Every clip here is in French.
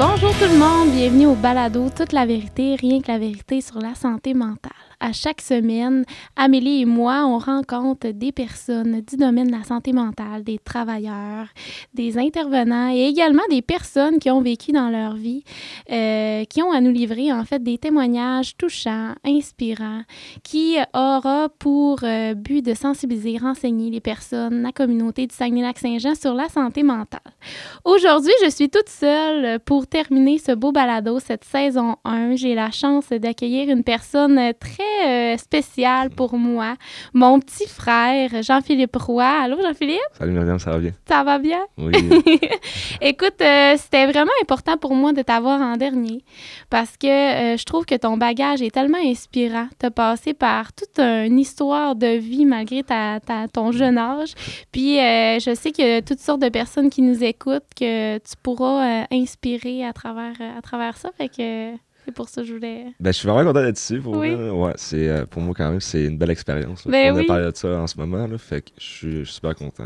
Bonjour tout le monde, bienvenue au balado Toute la vérité, rien que la vérité sur la santé mentale. À chaque semaine, Amélie et moi, on rencontre des personnes du domaine de la santé mentale, des travailleurs, des intervenants et également des personnes qui ont vécu dans leur vie, euh, qui ont à nous livrer en fait des témoignages touchants, inspirants, qui aura pour euh, but de sensibiliser, renseigner les personnes, la communauté du Saguenay-Lac-Saint-Jean sur la santé mentale. Aujourd'hui, je suis toute seule pour terminer ce beau balado, cette saison 1. J'ai la chance d'accueillir une personne très euh, spécial pour moi, mon petit frère Jean-Philippe Roy. Allô Jean-Philippe? Salut Myriam, ça va bien? Ça va bien? Oui. Écoute, euh, c'était vraiment important pour moi de t'avoir en dernier parce que euh, je trouve que ton bagage est tellement inspirant. Tu as passé par toute une histoire de vie malgré ta, ta- ton jeune âge. Puis je sais qu'il y a toutes sortes de personnes qui nous écoutent que tu pourras inspirer à travers, à travers ça. Fait que c'est pour ça que je voulais. Ben, je suis vraiment content d'être ici. Pour, Oui. Ouais, c'est, euh, pour moi, quand même, c'est une belle expérience. Ben On oui. a parlé de ça en ce moment. Là, fait que je suis, je suis super content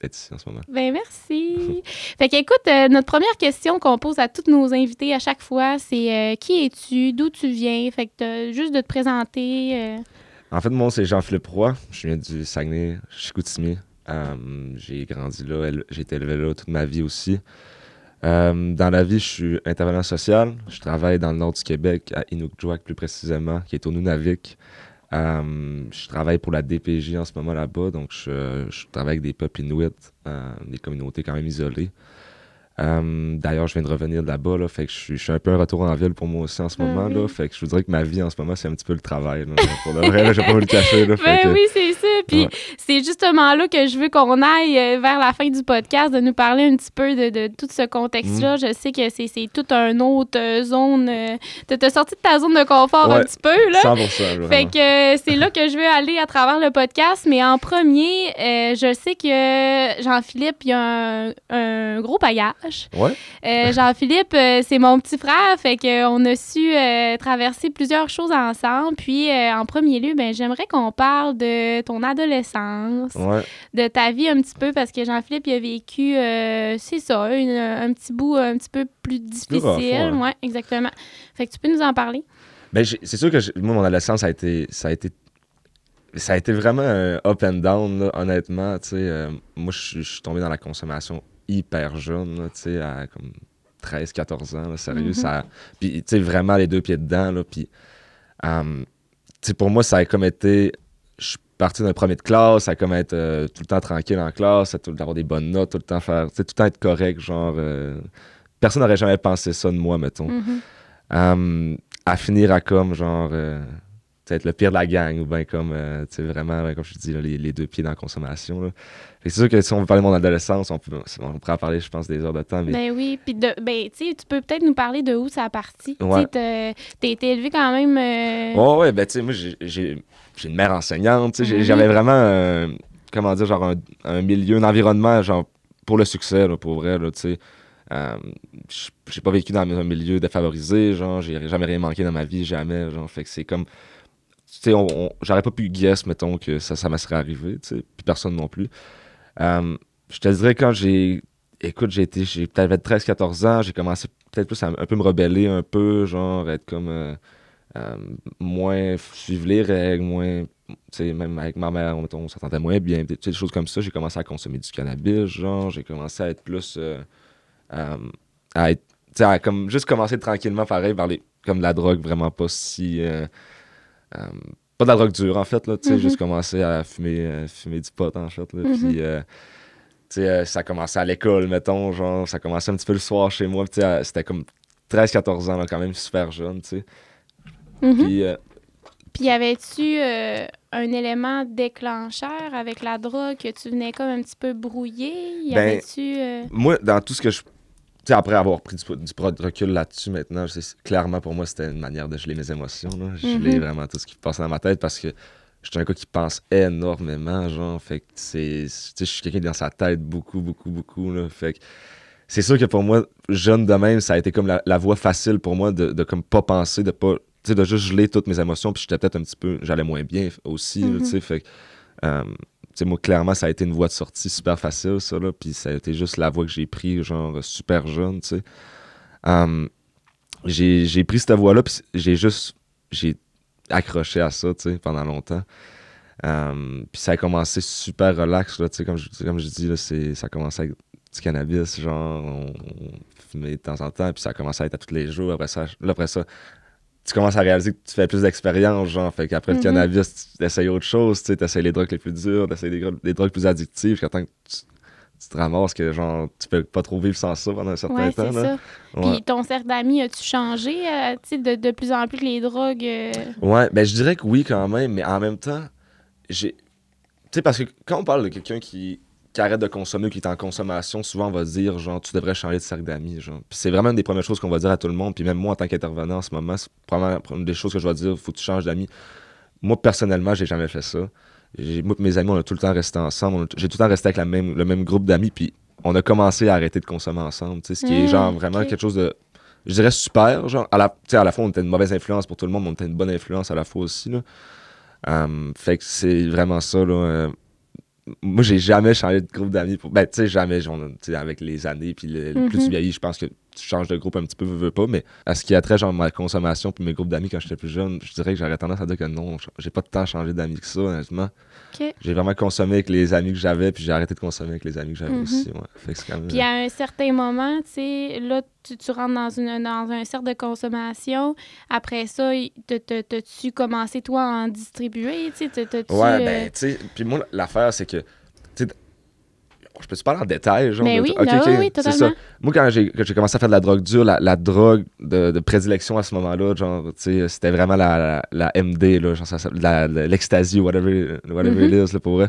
d'être ici en ce moment. Ben merci. fait qu'écoute, euh, notre première question qu'on pose à tous nos invités à chaque fois, c'est euh, qui es-tu, d'où tu viens? Fait que juste de te présenter. euh, En fait, moi, c'est Jean-Philippe Roy. Je viens du Saguenay, Chicoutimi. Euh, j'ai grandi là. J'ai été élevé là toute ma vie aussi. Euh, dans la vie, je suis intervenant social. Je travaille dans le nord du Québec, à Inukjuak plus précisément, qui est au Nunavik. Euh, je travaille pour la DPJ en ce moment là-bas, donc je, je travaille avec des peuples inuits, euh, des communautés quand même isolées. D'ailleurs, je viens de revenir de là-bas, là, fait que je suis, je suis un peu un retour en ville pour moi aussi en ce moment. Là, fait que je vous dirais que ma vie en ce moment, c'est un petit peu le travail. Là, pour le vrai, là, je vais pas vous le cacher. Là, fait Ben que- oui, c'est ça. Puis Ouais. c'est justement là que je veux qu'on aille euh, vers la fin du podcast, de nous parler un petit peu de, de tout ce contexte-là. Mm. Je sais que c'est toute une autre euh, zone. euh, T'as t'as sorti de ta zone de confort un petit peu, là. 100%. là, Fait que euh, c'est là que je veux aller à travers le podcast. Mais en premier, euh, je sais que Jean-Philippe, il a un, un gros bagage. Ouais. Euh, Jean-Philippe, euh, c'est mon petit frère, fait qu'on a su euh, traverser plusieurs choses ensemble. Puis, euh, en premier lieu, ben, j'aimerais qu'on parle de ton adolescence, Ouais. de ta vie un petit peu, parce que Jean-Philippe, il a vécu, euh, c'est ça, une- un petit bout un petit peu plus difficile. rough, ouais. ouais, exactement. Fait que tu peux nous en parler? Ben, c'est sûr que moi, mon adolescence, ça a été, ça a été, ça a été vraiment un up and down, là, honnêtement. tu sais, euh, moi, je suis- tombé dans la consommation hyper jeune, là, tu sais, à comme 13-14 ans, là, sérieux. Mhm. ça, puis, tu sais, vraiment les deux pieds dedans. Là, puis, euh, tu sais, pour moi, ça a comme été. Je suis parti d'un premier de classe, a comme être euh, tout le temps tranquille en classe, à tout- avoir des bonnes notes, tout le temps faire. Tout le temps être correct, genre. euh, personne n'aurait jamais pensé ça de moi, mettons. Mhm. Euh, à finir à comme genre euh, être le pire de la gang ou bien comme euh, tu sais vraiment ouais, comme je te dis là, les, les deux pieds dans la consommation c'est sûr que si on veut parler de mon adolescence on, peut, on pourrait en parler je pense des heures de temps mais Ben oui, puis ben, tu sais, tu peux peut-être nous parler de où ça a parti. Tu sais, t'as été élevé quand même. euh, ouais ouais ben tu sais moi j'ai- j'ai une mère enseignante Mhm. j'avais vraiment un- comment dire genre un, un milieu un environnement genre pour le succès là, pour vrai là tu sais Euh, j'ai pas vécu dans un milieu défavorisé genre j'ai jamais rien manqué dans ma vie jamais genre fait que c'est comme tu sais, j'aurais pas pu guess, mettons, que ça, ça me serait arrivé, tu sais, puis personne non plus. Euh, je te dirais, quand j'ai. Écoute, j'ai été. J'ai peut-être 13-14 ans, j'ai commencé peut-être plus à un peu me rebeller, un peu, genre, être comme. euh, euh, moins. suivre les règles, moins. Même avec ma mère, on, on s'entendait moins bien, des choses comme ça. J'ai commencé à consommer du cannabis, genre, j'ai commencé à être plus. euh, euh, à être. Tu sais, à comme, juste commencer tranquillement, pareil, vers les. Comme la drogue, vraiment pas si. euh, pas de la drogue dure, en fait, là, tu sais, Mhm. juste commencer à fumer, fumer du pot, en fait, là, puis, tu sais, euh, ça commençait à l'école, mettons, genre, ça commençait un petit peu le soir chez moi, puis, tu sais, c'était comme 13-14 ans, là, quand même, super jeune, tu sais, mhm. puis, euh, Puis y avait-tu euh, un élément déclencheur avec la drogue que tu venais comme un petit peu brouiller? Y Ben, euh, moi, dans tout ce que je... Tu sais, après avoir pris du, recul là-dessus, maintenant, je clairement, pour moi, c'était une manière de geler mes émotions, là, geler Mhm. vraiment tout ce qui passait dans ma tête, parce que je suis un gars qui pense énormément, genre, fait que c'est... Tu sais, je suis quelqu'un qui est dans sa tête beaucoup, beaucoup, beaucoup, là, fait que c'est sûr que pour moi, jeune de même, ça a été comme la, la voie facile pour moi de, de comme pas penser, de pas, tu sais, de juste geler toutes mes émotions, puis j'étais peut-être un petit peu, j'allais moins bien aussi, Mhm. tu sais, fait que, euh, tu sais, moi, clairement, ça a été une voie de sortie super facile, ça, là, puis ça a été juste la voie que j'ai pris, genre, super jeune, tu sais. Um, j'ai pris cette voie-là, puis j'ai juste j'ai accroché à ça, tu sais, pendant longtemps. Um, puis ça a commencé super relax, là, tu sais, comme je, comme je dis, là, ça a commencé avec du cannabis, genre, on, fumait de temps en temps, puis ça a commencé à être à tous les jours. Après ça, là, après ça, tu commences à réaliser que tu fais plus d'expérience, genre, fait qu'après le mm-hmm. cannabis, tu essayes autre chose, tu sais, essayes les drogues les plus dures, tu essayes des, drogues plus addictives, jusqu'à temps que tu, tu te ramasses que genre tu peux pas trop vivre sans ça pendant un certain ouais, temps. Ça. Puis ton cercle d'amis, as-tu changé euh, de, de, plus en plus les drogues? Euh? Ouais, ben je dirais que oui quand même, mais en même temps, j'ai. Tu sais, parce que quand on parle de quelqu'un qui, qui arrête de consommer ou qui est en consommation, souvent on va dire genre tu devrais changer de cercle d'amis. Genre. Puis c'est vraiment une des premières choses qu'on va dire à tout le monde. Puis même moi en tant qu'intervenant en ce moment, c'est probablement une des choses que je vais dire, faut que tu changes d'amis. Moi personnellement, j'ai jamais fait ça moi et mes amis, on a tout le temps resté ensemble. J'ai tout le temps resté avec la même, le même groupe d'amis, puis on a commencé à arrêter de consommer ensemble. Ce qui est mmh, genre vraiment quelque chose de, je dirais, super. Genre, à la, à la fois, on était une mauvaise influence pour tout le monde, mais on était une bonne influence à la fois aussi. Là. Hum, fait que c'est vraiment ça. Là, euh, moi, j'ai jamais changé de groupe d'amis. Pour... Ben, tu sais, jamais, genre, avec les années, puis le, plus tu mhm. vieillis, je pense que tu changes de groupe un petit peu, veux, veux pas. Mais à ce qui a trait, genre, ma consommation, puis mes groupes d'amis quand j'étais plus jeune, je dirais que j'aurais tendance à dire que non, j'ai pas de temps à changer d'amis que ça, honnêtement. J'ai vraiment consommé avec les amis que j'avais, puis j'ai arrêté de consommer avec les amis que j'avais mhm. aussi. Ouais. Puis à un certain moment, tu sais, là, tu, tu, rentres dans, une, dans un cercle de consommation. Après ça, t'as-tu commencé, toi, à en distribuer? Ouais, ben, euh, tu sais, puis moi, l'affaire, c'est que je peux te parler en détail? Genre, Mais oui, oui, totalement. Moi, quand j'ai, commencé à faire de la drogue dure, la, drogue de, prédilection à ce moment-là, genre, c'était vraiment la, la, MD, là, genre, l'ecstasy, whatever, whatever it mm-hmm. is, pour vrai.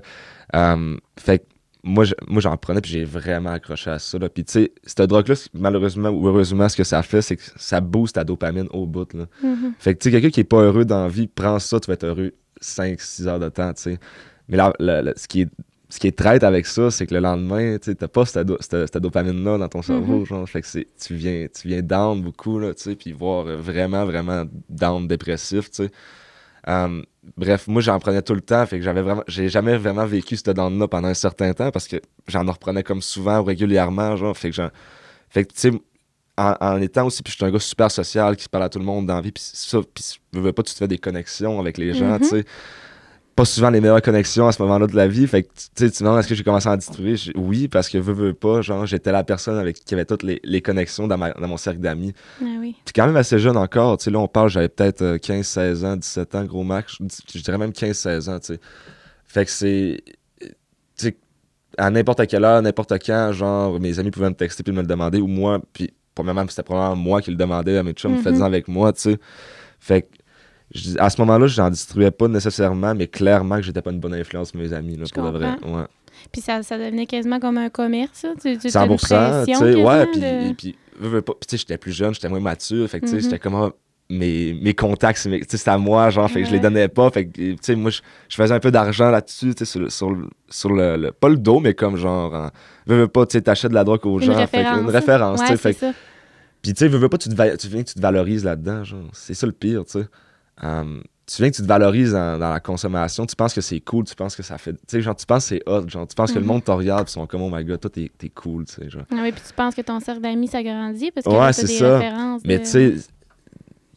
Um, fait que moi, moi, j'en prenais, puis j'ai vraiment accroché à ça. Là. Puis, tu sais, cette drogue-là, malheureusement ou heureusement, ce que ça fait, c'est que ça booste ta dopamine au bout. Là. Mm-hmm. Fait que, tu sais, quelqu'un qui est pas heureux dans la vie, prends ça, tu vas être heureux 5-6 heures de temps, tu sais. Mais là, ce qui est ce qui est traite avec ça, c'est que le lendemain, tu n'as pas cette, dopamine-là dans ton cerveau. Mm-hmm. genre, fait que tu viens, tu viens down beaucoup, là, puis voir vraiment, vraiment down dépressif. Um, bref, moi, j'en prenais tout le temps. Fait que j'avais vraiment, j'ai jamais vraiment vécu cette down-là pendant un certain temps parce que j'en reprenais comme souvent ou régulièrement. Genre, fait que, fait que tu sais, en, étant aussi, puis je suis un gars super social qui parle à tout le monde dans la vie, puis ça, puis je veux pas, tu te fais des connexions avec les gens, mm-hmm. tu sais pas souvent les meilleures connexions à ce moment-là de la vie. Fait que, tu sais, tu demandes est-ce que j'ai commencé à en distribuer? Oui, parce que veux, veux pas, genre, j'étais la personne avec qui avait toutes les, connexions dans, dans, mon cercle d'amis. Ah oui. Puis quand même assez jeune encore, tu sais, là, on parle, j'avais peut-être 15, euh, 16 ans, 17 ans, gros max. Je, dirais même 15, 16 ans, tu sais. Fait que c'est. Tu sais, à n'importe quelle heure, n'importe quand, genre, mes amis pouvaient me texter puis me le demander, ou moi, puis, premièrement, c'était probablement moi qui le demandais à mes chums, mm -hmm. avec moi, tu sais. Fait que à ce moment-là, j'en distribuais pas nécessairement, mais clairement que j'étais pas une bonne influence sur mes amis, là, pour le vrai. Ouais. Puis ça, ça devenait quasiment comme un commerce, tu, tu 100%, tu sais, ouais, puis, de... puis, tu sais, j'étais plus jeune, j'étais moins mature, fait que, tu sais, j'étais mm-hmm. comme, ah, mes, mes contacts, c'était à moi, genre, fait que je les donnais pas, fait que, tu sais, moi, je, faisais un peu d'argent là-dessus, tu sais, sur, sur, sur le, pas le dos, mais comme, genre, en, veux, pas, tu sais, t'achètes de la drogue aux gens, une fait une référence, tu sais, fait puis, tu sais, veux, veux pas, tu, te, tu viens que tu te valorises là-dedans, genre, c'est ça le pire, tu sais. Um, tu viens que tu te valorises dans, la consommation, tu penses que c'est cool, tu penses que ça fait. Tu sais, genre, tu penses que c'est hot, genre, tu penses que le mhm. monde te regarde, ils sont comme, oh my god, toi, t'es, es cool, tu sais, genre. Ah oui, puis tu penses que ton cercle d'amis s'agrandit parce que ouais, c'est des ça. références. Mais tu sais,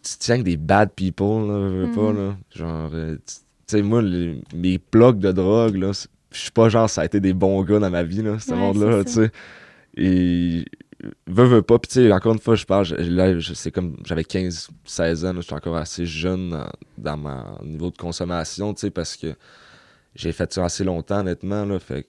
tu tiens que des bad people, là, je veux pas, mhm. là. Genre, euh, tu sais, moi, mes blocs de drogue, là, je suis pas genre, ça a été des bons gars dans ma vie, là, ce monde-là, tu sais. Et veux, veux pas. Puis, tu sais, encore une fois, je parle, là, c'est comme j'avais 15-16 ans, j'étais encore assez jeune dans, mon niveau de consommation, tu sais, parce que j'ai fait ça assez longtemps, honnêtement, là. Fait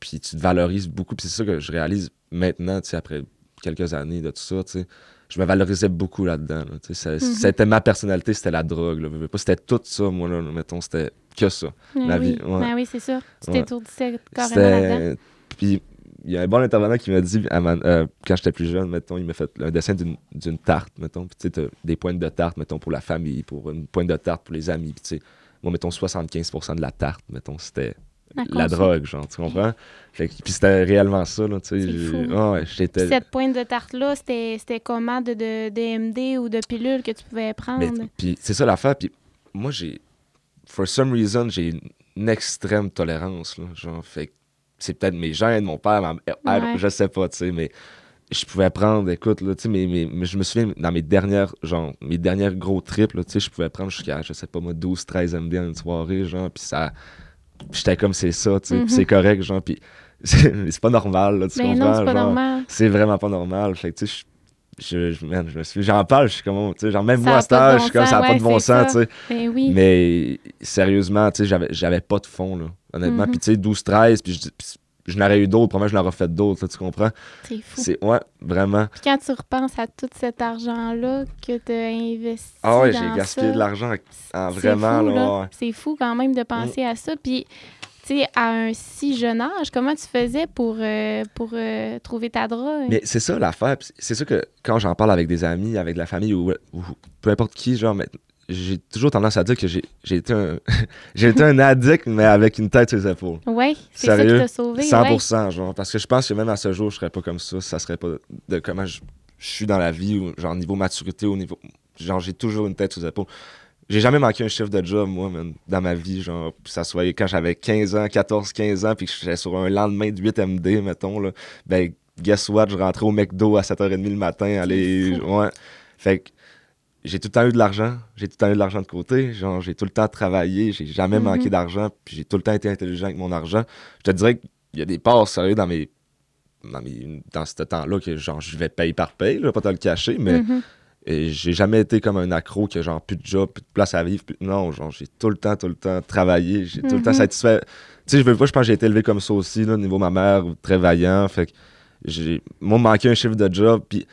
puis tu te valorises beaucoup. Puis c'est ça que je réalise maintenant, tu sais, après quelques années de tout ça, tu sais. Je me valorisais beaucoup là-dedans. tu sais, mm-hmm. C'était ma personnalité, c'était la drogue. Là, c'était tout ça, moi, là, mettons, c'était que ça, la vie. Ben oui, c'est ça. Tu t'étourdissais carrément là-dedans. Puis il y a un bon intervenant qui m'a dit, euh, quand j'étais plus jeune, mettons, il m'a fait un dessin d'une tarte, mettons. Puis tu sais, des pointes de tarte, mettons, pour la famille, pour une pointe de tarte pour les amis. Puis tu sais, moi, mettons, 75% de la tarte, mettons, c'était la drogue, genre, tu comprends? puis c'était réellement ça, là, tu sais. Oh, ouais, cette pointe de tarte-là, c'était comment de, de, DMD ou de pilules que tu pouvais prendre? Puis c'est ça l'affaire, puis moi, j'ai, for some reason, j'ai une extrême tolérance, là, genre, fait c'est peut-être mes gènes, mon père, ma... je sais pas, tu sais, mais je pouvais prendre, écoute, là, tu sais, mais, mais- mais je me souviens, dans mes dernières, genre, mes dernières gros trips, là, tu sais, je pouvais prendre jusqu'à, je sais pas moi, 12, 13 MD en une soirée, genre, puis ça, j'étais comme, c'est ça, tu sais, puis Mhm. c'est correct, genre, puis c'est c'est pas normal, là, tu Ben comprends? c'est pas genre, normal. C'est vraiment pas normal, fait que, tu sais, je, je, je, man, je me suis, j'en parle, je suis comme, tu sais, genre, même Ça moi, à bon je suis comme, ça a pas de bon sens, tu sais, Ben oui. mais sérieusement, tu sais, j'avais, j'avais pas de fond, là, honnêtement, Mhm. puis tu sais, 12, 13, puis je, puis je n'aurais eu d'autres, probablement je l'aurais fait d'autres, là, tu comprends? C'est fou. C'est, ouais, vraiment. Puis quand tu repenses à tout cet argent-là que tu as investi Ah ouais, j'ai gaspillé ça, de l'argent en vraiment, fou, là, là. ouais. C'est fou quand même de penser à ça. Puis, tu sais, à un si jeune âge, comment tu faisais pour, euh, pour euh, trouver ta drogue? Mais c'est ça l'affaire. C'est ça que quand j'en parle avec des amis, avec la famille ou, ou peu importe qui, genre, mais j'ai toujours tendance à dire que j'ai été un j'ai été un addict, mais avec une tête sur les épaules. Oui, c'est ça qui t'a sauvé. 100%, genre. Parce que je pense que même à ce jour, je serais pas comme ça. Ça serait pas de comment je, je suis dans la vie, ou genre niveau maturité, au niveau. Genre, j'ai toujours une tête sur les épaules. J'ai jamais manqué un chiffre de job, moi, man, dans ma vie. Genre, Puis ça soit quand j'avais 15 ans, 14, 15 ans, puis que j'étais sur un lendemain de 8 MD, mettons, là. Ben, guess what, je rentrais au McDo à 7h30 le matin, aller. Ouais. Fait que j'ai tout le temps eu de l'argent. J'ai tout le temps eu de l'argent de côté. Genre, j'ai tout le temps travaillé. J'ai jamais Mhm. manqué d'argent. Puis j'ai tout le temps été intelligent avec mon argent. Je te dirais qu'il y a des parts sérieux dans mes. Dans, mes, dans ce temps-là que genre je vais paye par paye, pas te le cacher, mais Mhm. Et j'ai jamais été comme un accro que genre plus de job, plus de place à vivre. plus- Non, genre j'ai tout le temps, tout le temps travaillé, j'ai tout le temps Mhm. satisfait. Tu sais, je veux pas, je pense que j'ai été élevé comme ça aussi, là, au niveau de ma mère, très vaillant. Fait que j'ai. Moi, manqué un chiffre de job, puis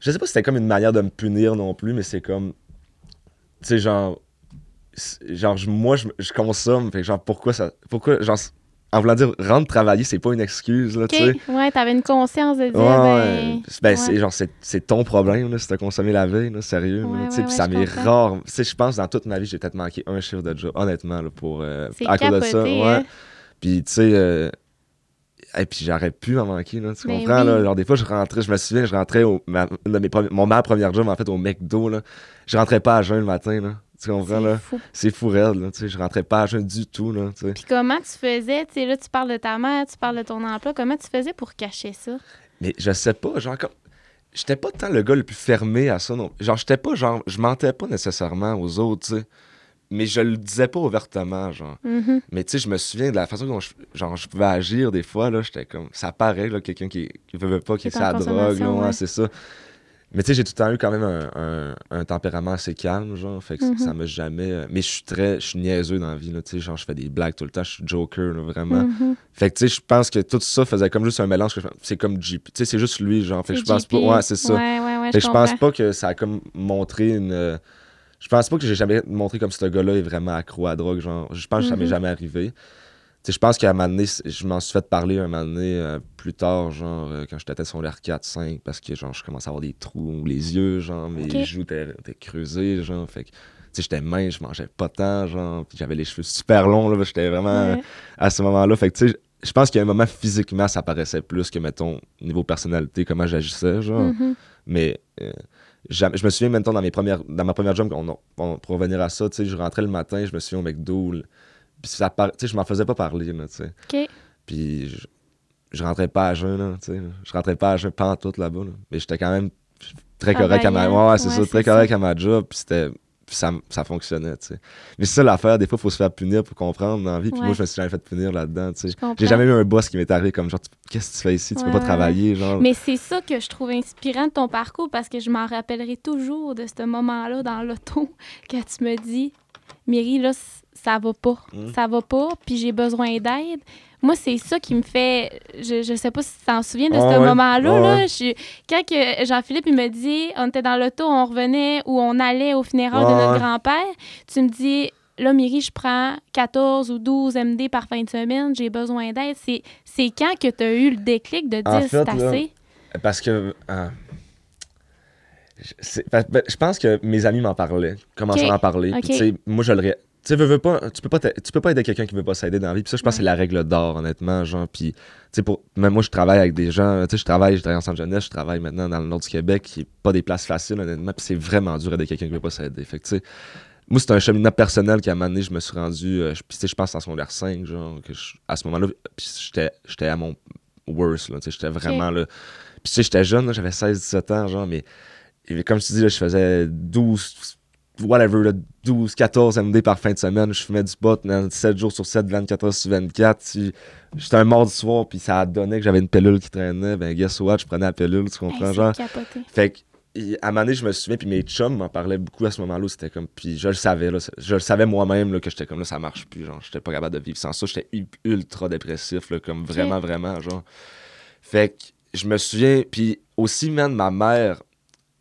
je sais pas si c'était comme une manière de me punir non plus, mais c'est comme. Tu sais, genre. Genre, moi, je, je consomme, fait que genre, pourquoi ça. Pourquoi, genre, en voulant dire, rentre travailler, c'est pas une excuse, là, tu sais. Ouais, t'avais une conscience de dire, Ouais, ben... Ben, ouais. c'est genre, c'est, ton problème, là, si t'as consommé la veille, là, sérieux. Ouais, ça m'est rare. Tu sais, je pense, dans toute ma vie, j'ai peut-être manqué un chiffre de job, honnêtement, là, pour, euh, à cause de ça. Ouais. hein? Puis, tu sais, euh, et puis j'aurais pu en manquer, là, tu Ben comprends? oui. Là, genre, des fois, je rentrais, je me souviens, je rentrais au, ma, mes mon ma première job, en fait, au McDo, là. Je rentrais pas à jeun le matin, là. Tu comprends, C'est là? fou. C'est fou raide, là, tu sais, je rentrais pas à jeun du tout, là, tu sais. Puis comment tu faisais, tu sais, là, tu parles de ta mère, tu parles de ton emploi, comment tu faisais pour cacher ça? Mais je sais pas, genre comme. J'étais pas tant le gars le plus fermé à ça, non. Genre, j'étais pas genre. Je mentais pas nécessairement aux autres, tu sais. Mais je le disais pas ouvertement, genre. Mhm. Mais tu sais, je me souviens de la façon dont je, genre, je pouvais agir des fois, là. J'étais comme. Ça paraît, là, quelqu'un qui, qui veut pas, qui est sa drogue, ouais. c'est ça. Mais tu sais, j'ai tout le temps eu quand même un, un- un tempérament assez calme, genre. Fait que Mhm. ça m'a jamais. euh, Mais je suis très. Je suis niaiseux dans la vie, là. Tu sais, genre, je fais des blagues tout le temps. Je suis joker, là, vraiment. Mhm. Fait que, tu sais, je pense que tout ça faisait comme juste un mélange. C'est comme JP. Tu sais, c'est juste lui, genre. Fait que je pense pas. Ouais, c'est ça. Ouais, ouais, ouais, fait que je pense pas que ça a comme montré une. euh, Je pense pas que j'ai jamais montré comme ce gars-là est vraiment accro à la drogue. Genre, je pense que ça m'est Mhm. jamais arrivé. Je pense qu'à un moment donné, je m'en suis fait parler un moment donné euh, plus tard, genre, euh, quand j'étais sur l'air 4-5, parce que, genre, je commençais à avoir des trous ou les yeux, genre, mes joues étaient, creusées, genre. Fait que, tu sais, j'étais mince, je mangeais pas tant, genre, puis j'avais les cheveux super longs, là, j'étais vraiment Ouais. à ce moment-là. Fait que, tu sais, je pense qu'il y a un moment physiquement, ça paraissait plus que, mettons, niveau personnalité, comment j'agissais, genre. Mhm. Mais euh, je me souviens, maintenant, dans, mes premières, dans ma première job, on, on- pour revenir à ça, tu sais, je rentrais le matin, je me souviens au McDo, puis ça par- je m'en faisais pas parler, là, tu sais. OK. Puis je, je rentrais pas à jeun, là, tu sais. Je rentrais pas à jeun pas en tout là-bas, là. Mais j'étais quand même très correct à ma... Travaillant. Ouais, ouais, c'est Ouais, ça, très ça. correct à ma job, puis c'était... ça, ça fonctionnait, tu sais. Mais c'est ça l'affaire, des fois, il faut se faire punir pour comprendre dans la vie. Puis Ouais. moi, je me suis jamais fait punir là-dedans, tu sais. J'ai jamais eu un boss qui m'est arrivé comme genre, qu'est-ce que tu fais ici? Tu Ouais, peux pas travailler, genre. Mais c'est ça que je trouve inspirant de ton parcours parce que je m'en rappellerai toujours de ce moment-là dans l'auto quand tu me dis Myri, là, ça va pas. Mm. Ça va pas, puis j'ai besoin d'aide. Moi, c'est ça qui me fait. Je, je sais pas si tu t'en souviens de Ah ce ouais. moment-là. Ah là, ouais. je- quand que Jean-Philippe il me dit on était dans l'auto, on revenait ou on allait au funérailles de Ah notre ouais. grand-père, tu me dis là, Myri, je prends 14 ou 12 MD par fin de semaine, j'ai besoin d'aide. C'est, c'est quand que tu as eu le déclic de dire En c'est là, assez? Parce que. euh, je- ben, ben, je pense que mes amis m'en parlaient, commençaient à en parler. puis moi, je le. Tu veux, veux pas, tu peux pas, tu peux pas aider quelqu'un qui veut pas s'aider dans la vie. Puis ça, je pense que c'est la règle d'or, honnêtement. Genre, puis, tu sais, pour, même moi, je travaille avec des gens. Tu sais, je travaille, je travaille en centre jeunesse, je travaille maintenant dans le nord du Québec, qui est pas des places faciles, honnêtement. Puis c'est vraiment dur d'aider quelqu'un qui veut pas s'aider. Fait que, tu sais, moi, c'est un cheminement personnel qui, à un moment donné, je me suis rendu. euh, je- puis, tu sais, je pense en secondaire 5, genre, que je- à ce moment-là, puis j'étais j'étais à mon worst, là. Tu sais, j'étais vraiment là. tu sais, j'étais jeune, j'avais 16-17 ans, genre, mais et comme je te dis, là, je faisais 12, whatever, là, 12, 14 MD par fin de semaine. Je fumais du pot, man, 7 jours sur 7, 24 heures sur 24. Si J'étais un mort du soir, puis ça a donné que j'avais une pilule qui traînait. Ben, guess what, je prenais la pilule, tu comprends, Hey, genre? capoté. Fait que, à un moment donné, je me souviens, puis mes chums m'en parlaient beaucoup à ce moment-là. C'était comme, puis je le savais, là, je le savais moi-même, que j'étais comme là, ça marche plus, genre, j'étais pas capable de vivre sans ça. J'étais ultra dépressif, là, comme vraiment, vraiment, genre. Fait que, je me souviens, puis aussi, man, ma mère,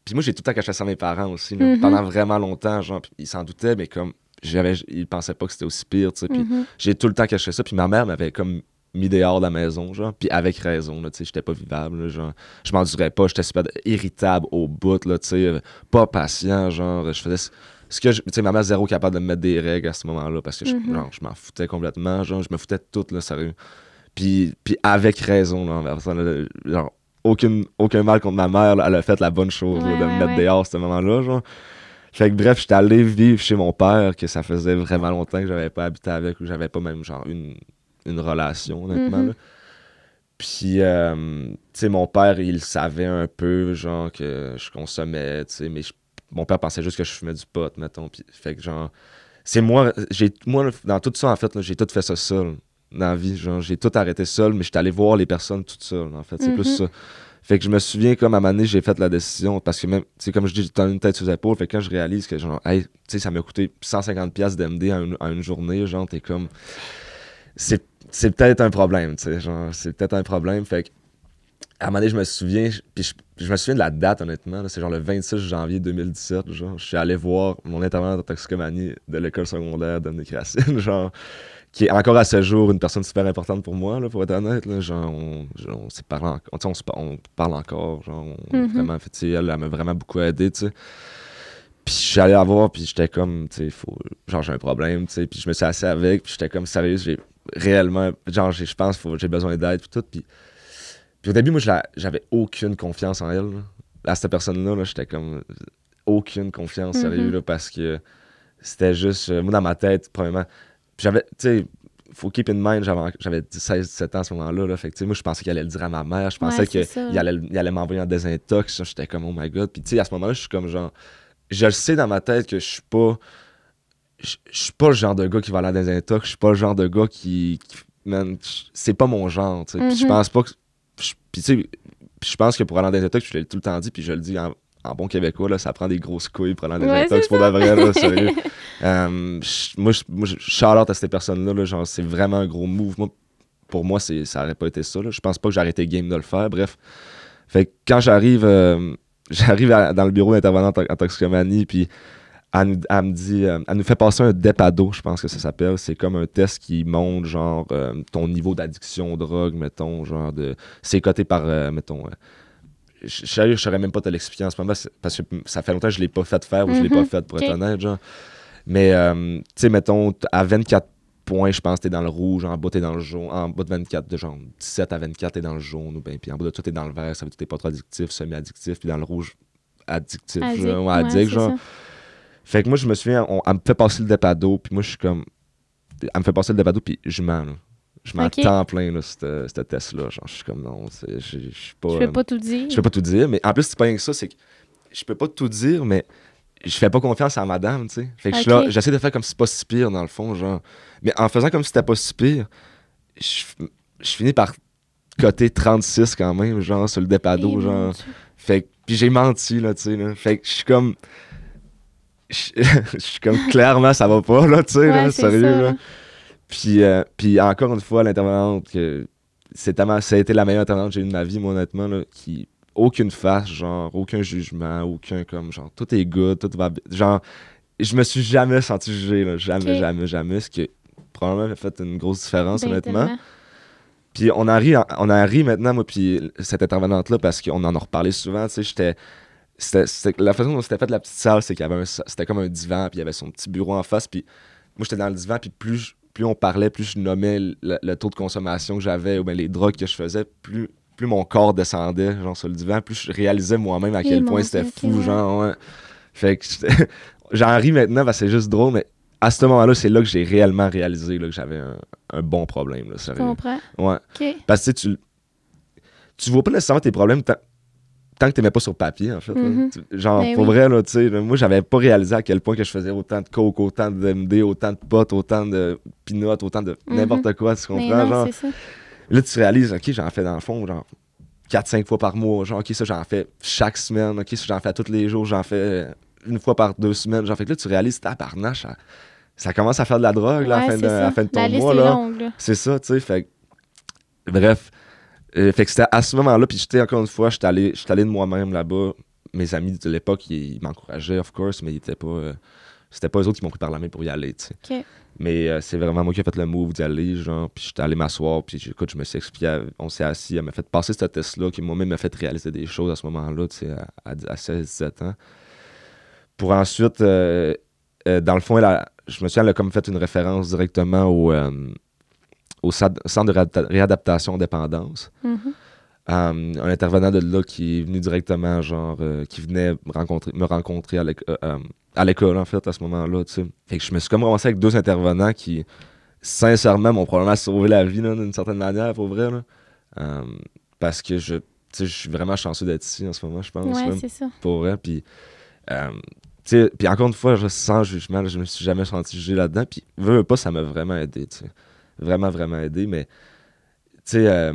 puis moi, j'ai tout le temps caché ça à mes parents aussi, là, Mhm. pendant vraiment longtemps, genre, ils s'en doutaient, mais comme, j'avais, ils pensaient pas que c'était aussi pire, tu sais, puis Mhm. j'ai tout le temps caché ça, puis ma mère m'avait comme mis dehors de la maison, genre, puis avec raison, là, tu sais, j'étais pas vivable, là, genre, je m'endurais pas, j'étais super irritable au bout, là, tu sais, euh, pas patient, genre, je faisais ce que, tu sais, ma mère zéro capable de me mettre des règles à ce moment-là, parce que, je, Mhm. genre, je m'en foutais complètement, genre, je me foutais de tout, là, sérieux, puis, puis avec raison, là, genre, aucune, aucun mal contre ma mère, là, elle a fait la bonne chose, là, Ouais, de me mettre dehors à ce moment-là, genre. Fait que bref, j'étais allé vivre chez mon père, que ça faisait vraiment longtemps que j'avais pas habité avec, ou j'avais pas même genre une, une relation, honnêtement. Là. Puis, euh, tu sais, mon père, il savait un peu, genre, que je consommais, tu sais, mais je- mon père pensait juste que je fumais du pot, mettons. Puis, fait que, genre, c'est moi, j'ai, moi, dans tout ça, en fait, j'ai tout fait ça seul, dans la vie. Genre, j'ai tout arrêté seul, mais j'étais allé voir les personnes toutes seules, en fait. C'est plus Mhm. ça. Fait que je me souviens, comme à un moment donné, j'ai fait la décision, parce que même, tu sais, comme je dis, tenu une tête sur les épaules, fait que quand je réalise que, genre, hey, tu sais, ça m'a coûté 150$ piastres d'MD en une, journée, genre, t'es comme. C'est, c'est peut-être un problème, tu sais, genre, c'est peut-être un problème. Fait que, à un moment donné, je me souviens, puis je, je me souviens de la date, honnêtement, c'est genre le 26 janvier 2017, genre, je suis allé voir mon intervenant en toxicomanie de l'école secondaire Dominique Racine, genre, qui est encore à ce jour une personne super importante pour moi, là, pour être honnête. Là, genre, on, genre, on s'est parlé en- on, on parle encore. Genre, on- Mhm. vraiment, fait, elle, elle m'a vraiment beaucoup aidé, tu sais. Puis je suis allé la voir, puis j'étais comme, tu sais, faut, genre, j'ai un problème, tu sais. Puis je me suis assis avec, puis j'étais comme, sérieux, j'ai réellement, genre, j'ai- je pense, faut- j'ai besoin d'aide, puis tout. Puis, puis au début, moi, j'avais aucune confiance en elle. là. À cette personne-là, là, j'étais comme, aucune confiance, sérieux, Mhm. là, parce que c'était juste, euh, moi, dans ma tête, premièrement, j'avais, tu sais, faut keep in mind, j'avais, j'avais 16-17 ans à ce moment-là. Là, fait que, moi, je pensais qu'il allait le dire à ma mère. Je pensais Ouais, qu'il allait, il allait m'envoyer en désintox. J'étais comme, oh my god. Puis, tu sais, à ce moment-là, je suis comme, genre, je le sais dans ma tête que je suis pas. Je suis pas le genre de gars qui va aller en désintox. Je suis pas le genre de gars qui. qui- man, c'est pas mon genre, tu sais. Puis, je Mhm. pense pas que. Puis, tu sais, je pense que pour aller en désintox, je l'ai tout le temps dit, puis je le dis en, en bon québécois, là, ça prend des grosses couilles pour aller en Ouais, c'est pour de ça. vrai, là, sérieux. Euh, je- moi, je, shout-out à ces personnes-là. là, genre, c'est vraiment un gros move. Moi, pour moi, ça aurait pas été ça. là. Je pense pas que arrêté game de le faire. Bref. Fait que quand j'arrive, euh, j'arrive dans le bureau d'intervenant en, to- en toxicomanie, puis elle, nous- elle me dit, euh, elle nous fait passer un DEPADO, je pense que ça s'appelle. C'est comme un test qui montre, genre, euh, ton niveau d'addiction aux drogues, mettons, genre, de. C'est coté par, mettons. Je saurais même pas te l'expliquer en ce moment parce que ça fait longtemps que je l'ai pas fait faire ou je l'ai pas Mhm. fait pour être honnête genre mais euh, tu sais mettons à 24 points je pense t'es dans le rouge en bas t'es dans le jaune en bas de 24 de genre 17 à 24 t'es dans le jaune ou ben puis en bas de tout t'es dans le vert ça veut dire que t'es pas trop addictif semi addictif puis dans le rouge addictif Addict, genre, ouais, addict genre ça. fait que moi je me souviens on- elle me fait passer le dépado puis moi je suis comme elle me fait passer le dépado puis je mens là. Je m'en Ok. temps plein là ce ce test là genre je suis comme non je je suis pas Je euh, peux pas tout dire. je peux pas tout dire, mais en plus, c'est pas rien que ça, c'est que je peux pas tout dire, mais je fais pas confiance à madame, tu sais. Fait que je là, j'essaie de faire comme si c'était pas si pire, dans le fond, genre. Mais en faisant comme si c'était pas si pire, je, je finis par coter 36 quand même, genre, sur le Eh, dépado, mon genre. Fait que, puis j'ai menti, là, tu sais, là. Fait que je suis comme. Je suis comme, clairement, ça va pas, là, tu sais, Ouais, sérieux, ça, là. Puis, euh, puis encore une fois, l'intervenante, c'est tellement- ça a été la meilleure intervenante que j'ai eue de ma vie, moi, honnêtement, là, qui aucune face, genre, aucun jugement, aucun comme, genre, tout est good, tout va bien. Genre, je me suis jamais senti jugé, là, jamais, jamais, jamais, ce qui probablement a fait une grosse différence, Ben, honnêtement. tellement. Puis on en rit, on en rit maintenant, moi, puis cette intervenante-là, parce qu'on en a reparlé souvent, tu sais, j'étais... La façon dont c'était fait la petite salle, c'est qu'il y avait un... C'était comme un divan, puis il y avait son petit bureau en face, puis moi, j'étais dans le divan, puis plus, plus on parlait, plus je nommais le, le taux de consommation que j'avais, ou bien les drogues que je faisais, plus, plus mon corps descendait, genre, sur le divan, plus je réalisais moi-même à quel point c'était fou, genre, ouais. Fait que j'en ris maintenant, parce que c'est juste drôle, mais à ce moment-là, c'est là que j'ai réellement réalisé là, que j'avais un, un bon problème, là, Je comprends. Ouais. OK. Parce que tu, tu vois pas nécessairement tes problèmes tant, que t'aimais pas sur papier, en fait. Mhm. Tu- Genre, Ben pour oui. vrai, là, tu sais, moi, j'avais pas réalisé à quel point que je faisais autant de coke, autant de MD, autant de potes, autant de peanuts, autant de Mhm. n'importe quoi, tu Mais comprends? non, genre, ça. là, tu réalises, OK, j'en fais dans le fond, genre 4-5 fois par mois. Genre, OK, ça, j'en fais chaque semaine. OK, ça, j'en fais tous les jours. J'en fais une fois par deux semaines. Genre, fait que là, tu réalises, tabarnache, ça, ça commence à faire de la drogue, là, à, fin de, à fin de ton La mois, là. C'est ça, tu sais. Fait bref. Euh, fait que c'était à ce moment-là, puis j'étais encore une fois, j'étais allé, j'étais allé de moi-même là-bas. Mes amis de l'époque, ils, ils m'encourageaient, of course, mais ils étaient pas. euh, c'était pas eux autres qui m'ont pris par la main pour y aller, tu sais. Mais euh, c'est vraiment moi qui ai fait le move d'y aller, genre, puis j'étais allé m'asseoir, puis écoute, je me suis expliqué, on s'est assis, elle m'a fait passer ce test-là, qui moi-même m'a fait réaliser des choses à ce moment-là, tu sais, à, à 16-17 ans. Pour ensuite, dans le fond, elle a- je me souviens, elle a comme fait une référence directement au, au centre de réadapta- réadaptation dépendance. Mhm. Euh, un intervenant de là qui est venu directement, genre, euh, qui venait me rencontrer, me rencontrer à euh, euh, à l'école, en fait, à ce moment-là, tu sais. Fait que je me suis comme ramassé avec deux intervenants qui, sincèrement, m'ont probablement sauvé la vie, d'une certaine manière, pour vrai, là. Parce que je, tu sais, je suis vraiment chanceux d'être ici en ce moment, je pense, Ouais, c'est ça. pour vrai. Puis, puis encore une fois, je, sans jugement, là, je me suis jamais senti jugé là-dedans. Puis, veux, veux pas, ça m'a vraiment aidé, sais. Vraiment, vraiment aidé. Mais, tu sais, euh,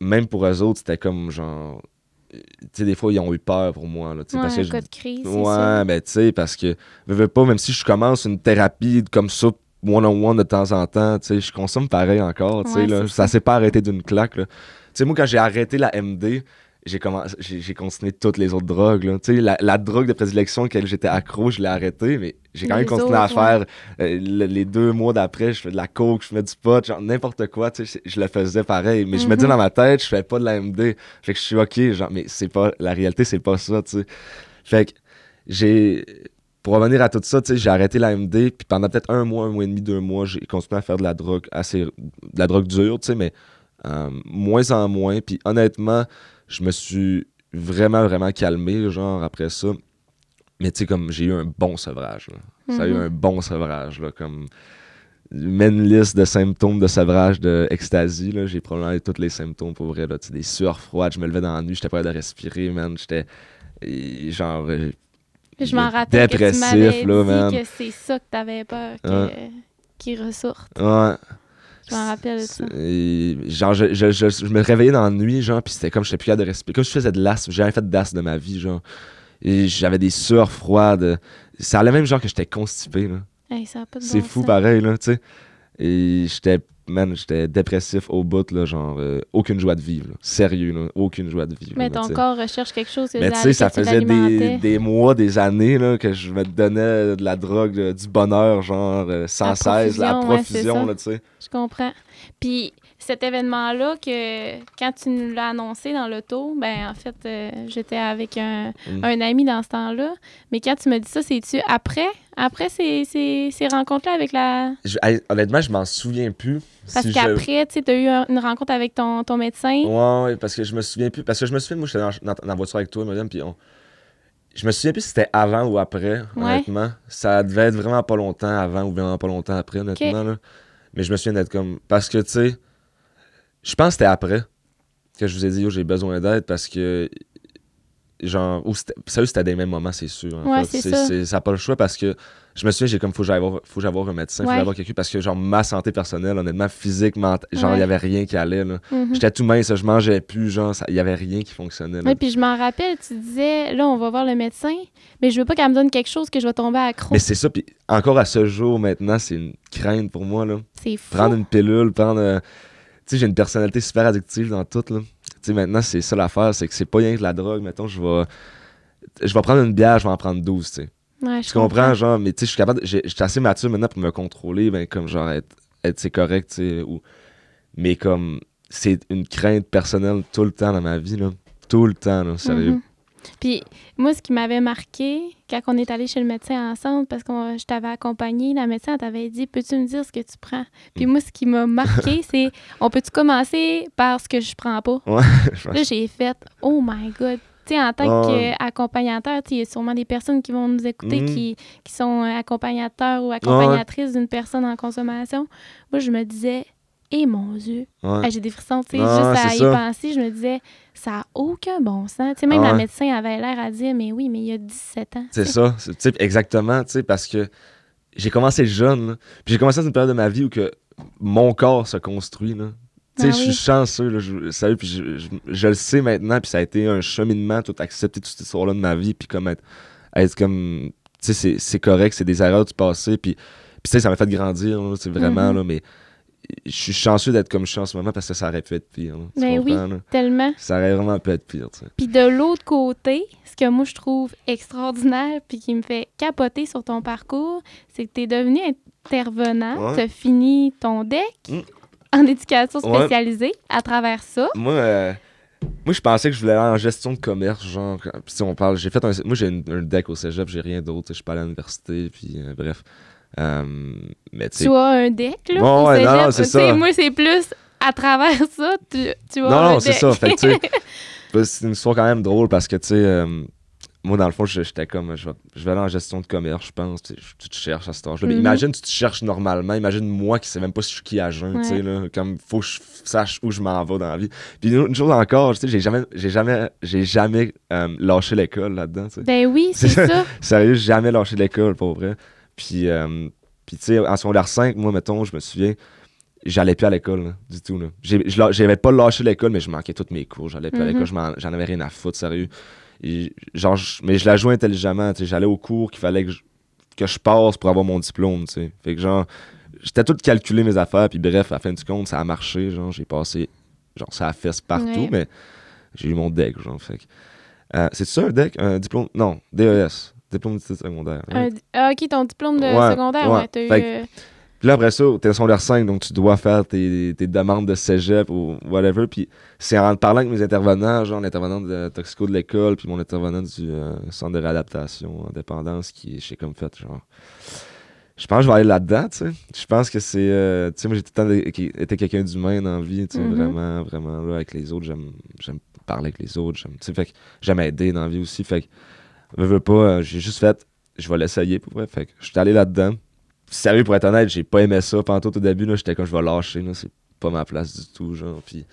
même pour eux autres, c'était comme genre. Tu sais, des fois, ils ont eu peur pour moi, là, tu sais, Ouais, parce que je- cas de crise, Ouais, ben tu sais, parce que, veux, veux pas, même si je commence une thérapie comme ça, one-on-one de temps en temps, tu sais, je consomme pareil encore, tu sais, Ouais, là. Ça ça. s'est pas arrêté d'une claque, là. Tu sais, moi, quand j'ai arrêté la MD, j'ai commencé, j'ai continué toutes les autres drogues, là. Tu sais, la, la drogue de prédilection auquel j'étais accro, je l'ai arrêtée, mais j'ai quand Les même continué à faire, euh, le- les deux mois d'après, je fais de la coke, je fais du pot, genre n'importe quoi, tu sais, je, je le faisais pareil. Mais je me dis Mhm. dans ma tête, je fais pas de la MD. Fait que je suis OK, genre, mais c'est pas, la réalité, c'est pas ça, tu sais. Fait que j'ai. Pour revenir à tout ça, j'ai arrêté la MD, puis pendant peut-être un mois, un mois et demi, deux mois, j'ai continué à faire de la drogue assez. de la drogue dure, tu sais, mais euh, moins en moins. Puis honnêtement, je me suis vraiment, vraiment calmé, genre, après ça. Mais tu sais, comme j'ai eu un bon sevrage, là. Ça a eu Mhm. un bon sevrage, là, comme. Une liste de symptômes de sevrage de ecstasy, là. J'ai probablement eu tous les symptômes pour vrai, là. Tu sais, des sueurs froides, je me levais dans la nuit, j'étais pas de respirer, man. J'étais. genre. euh, Je m'en rappelle que tu dépressif, m'avais là, dit man. que c'est ça que t'avais peur que... Ouais. qu'il ressorte. Ouais. Je m'en rappelle de ça. Et, genre, je, je, je, je me réveillais dans la nuit, genre, puis c'était comme je n'étais plus capable de respirer. Comme je faisais de l'asthme. J'ai jamais fait d'asthme de ma vie, genre. Et j'avais des sueurs froides. Ça allait même genre que j'étais constipé, là. Hey, C'est fou pareil, là, tu sais. Et j'étais, man, j'étais dépressif au bout, là, genre, euh, aucune joie de vivre, là. Sérieux, là, aucune joie de vivre. Mais ton corps recherche quelque chose. Mais tu sais, ça faisait des, des mois, des années là, que je me donnais de la drogue, euh, du bonheur, genre, euh, sans cesse, la profusion, ouais, tu sais. Je comprends. Puis cet événement-là, que quand tu nous l'as annoncé dans l'auto, ben en fait, euh, j'étais avec un, Mm. un ami dans ce temps-là. Mais quand tu me dis ça, c'est-tu après? Après ces, ces, ces rencontres-là avec la... Je- honnêtement, je m'en souviens plus. Parce si qu'après, tu as eu un- une rencontre avec ton, ton médecin. Ouais, ouais, parce que je me souviens plus. Parce que je me souviens, moi, j'étais dans, dans, dans la voiture avec toi, madame, puis on. Je me souviens plus si c'était avant ou après, Ouais. honnêtement. Ça devait être vraiment pas longtemps avant ou vraiment pas longtemps après, honnêtement. Là. Mais je me souviens d'être comme. Parce que, tu sais, je pense que c'était après que je vous ai dit, yo, j'ai besoin d'aide parce que. Genre, ou c'était- sérieux, c'était des mêmes moments, c'est sûr. en Ouais, fait. c'est ça. n'a pas le choix parce que je me souviens, j'ai comme, faut que j'aille voir, faut que j'aille voir un médecin, faut que Ouais. j'aille voir quelqu'un parce que, genre, ma santé personnelle, honnêtement, physique, mentale, genre, il Ouais. y avait rien qui allait, là. Mhm. J'étais tout mince, je mangeais plus, genre, il y avait rien qui fonctionnait. Oui, puis je m'en rappelle, tu disais, là, on va voir le médecin, mais je veux pas qu'elle me donne quelque chose que je vais tomber accro. Mais c'est ça, puis encore à ce jour, maintenant, c'est une crainte pour moi, là. C'est fou. Prendre une pilule, prendre. euh, sais, j'ai une personnalité super addictive dans tout, là. Tu sais, maintenant, c'est ça l'affaire, c'est que c'est pas rien que la drogue. Mettons, je vais. Je vais prendre une bière, je vais en prendre 12, tu sais. Ouais, je comprends, genre, mais tu sais, je suis capable. suis assez mature maintenant pour me contrôler, ben, comme genre, être, être c'est correct, tu sais. Ou... Mais comme, c'est une crainte personnelle tout le temps dans ma vie, là. Tout le temps, là, sérieux. Mhm. Puis moi, ce qui m'avait marqué quand on est allé chez le médecin ensemble, parce que je t'avais accompagné, la médecin t'avait dit Peux-tu me dire ce que tu prends? Puis Mm. moi, ce qui m'a marqué, c'est On peut-tu commencer par ce que je prends pas? Ouais, Là, j'ai fait Oh my God. Tu sais, en tant Ouais. qu'accompagnateur, il y a sûrement des personnes qui vont nous écouter Mhm. qui, qui sont accompagnateurs ou accompagnatrices d'une personne en consommation. Moi, je me disais Et mon Dieu, Ouais. J'ai des frissons, tu sais, juste à y ça. penser, je me disais, ça n'a aucun bon sens. Tu sais, même Ah la médecin avait l'air à dire, mais oui, mais il y a 17 ans. C'est ça, exactement, tu sais, parce que j'ai commencé jeune, puis j'ai commencé dans une période de ma vie où que mon corps se construit, là. Tu sais, Ah je suis oui. chanceux, là, je, sérieux, puis je, je- je le sais maintenant, puis ça a été un cheminement, tout accepter toute cette histoire-là de ma vie, puis comme être, être comme, tu sais, c'est- correct, c'est des erreurs du passé, puis, puis tu sais, ça m'a fait grandir, c'est vraiment, Mhm. là, mais je suis chanceux d'être comme je suis en ce moment parce que ça aurait pu être pire, là, Ben oui. là? Tellement. Ça aurait vraiment pu être pire, tu sais. Puis de l'autre côté, ce que moi je trouve extraordinaire puis qui me fait capoter sur ton parcours, c'est que tu es devenu intervenant, Ouais. tu as fini ton deck Mm. en éducation Ouais. spécialisée à travers ça. Moi, euh, moi, je pensais que je voulais aller en gestion de commerce, genre, si on parle, j'ai fait un, moi j'ai un deck au cégep, j'ai rien d'autre, je suis pas à l'université, puis euh, bref. Euh, mais tu as un deck, là, ouais, non, non, c'est ça. Moi, c'est plus à travers ça, tu, tu as non, non, c'est ça, fait que bah, c'est une histoire quand même drôle parce que tu sais, euh, moi dans le fond, j'étais comme, je vais, je vais aller en gestion de commerce, je pense, tu te cherches à cet âge-là. Mais Mhm. imagine, tu te cherches normalement, imagine moi qui sais même pas si je suis qui à jeun, tu sais, là, comme faut que je sache où je m'en vais dans la vie. Puis une, une chose encore, tu sais, j'ai jamais, j'ai jamais, j'ai jamais euh, lâché l'école là-dedans, tu sais. Ben oui, c'est C'est- ça. Sérieux, j'ai jamais lâché l'école, pour vrai. Puis, euh, puis tu sais, en secondaire 5, moi, mettons, je me souviens, j'allais plus à l'école, là, du tout. là. J'avais pas lâché l'école, mais je manquais tous mes cours. J'allais plus à Mhm. l'école, m'en- j'en avais rien à foutre, sérieux. Et, genre, je- mais je la jouais intelligemment, tu sais. J'allais au cours qu'il fallait que je, que je passe pour avoir mon diplôme, tu sais. Fait que genre, j'étais tout calculé mes affaires, puis bref, à la fin du compte, ça a marché, genre, j'ai passé, genre, ça a fait partout, Ouais. mais j'ai eu mon deck, genre, fait que... Euh, c'est ça un deck? Un diplôme? Non, DES. Diplôme d'études secondaires. Ah, ok, ton diplôme de Ouais, secondaire, ouais. ouais, t'as eu. Euh, Puis là, après ça, t'es secondaire 5, donc tu dois faire tes, tes demandes de cégep ou whatever. Puis c'est en parlant avec mes intervenants, genre l'intervenant de toxico de l'école, puis mon intervenant du euh, centre de réadaptation en dépendance, qui j'ai comme fait, genre. Je pense que je vais aller là-dedans, tu sais. Je pense que c'est. euh, tu sais, moi, j'ai tout le temps de- été quelqu'un d'humain dans la vie, tu sais, Mhm. vraiment, vraiment, là, avec les autres. J'aime j'aime parler avec les autres. J'aime, tu sais, fait que j'aime aider dans la vie aussi. Fait que, veux, veux pas, euh, j'ai juste fait, je vais l'essayer pour vrai. Fait que je suis allé là-dedans. Sérieux, pour être honnête, j'ai pas aimé ça. Pendant tout au début, là, j'étais comme, je vais lâcher, là, c'est pas ma place du tout, genre. Puis,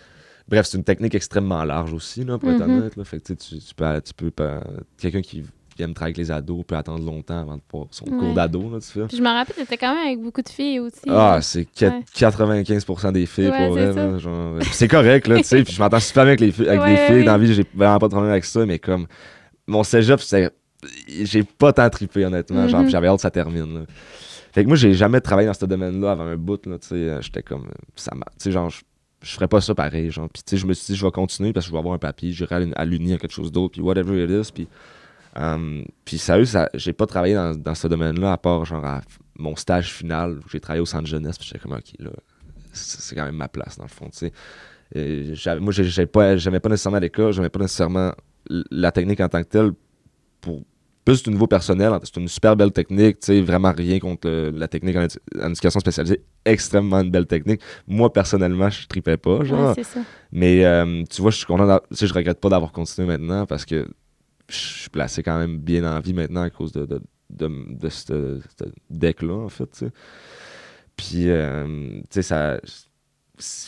bref, c'est une technique extrêmement large aussi, là, pour être Mhm. honnête. Là. Fait que, tu tu, peux, tu peux pas- quelqu'un qui vient me travailler avec les ados peut attendre longtemps avant de faire son Ouais. cours d'ado, là, tu fais. Puis je me rappelle, t'étais quand même avec beaucoup de filles aussi. Ah, c'est quat- Ouais. 95% des filles Ouais, pour c'est euh, puis c'est correct, là, tu sais. Puis je m'entends super bien avec les, filles- avec les filles dans la vie. J'ai vraiment pas de problème avec ça, mais comme mon cégep, c'est. J'ai pas tant trippé, honnêtement. Mhm. puis j'avais hâte que ça termine. là. Fait que moi, j'ai jamais travaillé dans ce domaine-là avant un bout, euh, J'étais comme. Ça m'a. Tu sais, genre, je, ferais pas ça pareil, genre. Puis, tu sais, je me suis dit, je vais continuer parce que je vais avoir un papier, j'irai à l'uni- à quelque chose d'autre, puis whatever it is. Puis, euh, puis sérieux, ça, j'ai pas travaillé dans, dans ce domaine-là à part, genre, à mon stage final où j'ai travaillé au centre jeunesse, puis j'étais comme, ok, là, c'est quand même ma place, dans le fond, tu sais. Moi, j'ai- j'ai pas, j'aimais pas nécessairement l'école, j'aimais pas nécessairement la technique en tant que telle pour plus du niveau personnel. C'est une super belle technique, tu sais, vraiment rien contre le- la technique en, édu- en éducation spécialisée. Extrêmement une belle technique. Moi, personnellement, je tripais pas, genre. Ouais, ça. Mais euh, tu vois, je suis content, je regrette pas d'avoir continué maintenant parce que je suis placé quand même bien en vie maintenant à cause de, de, de, de ce ce deck-là, en fait, tu sais. Puis, euh, tu sais, ça.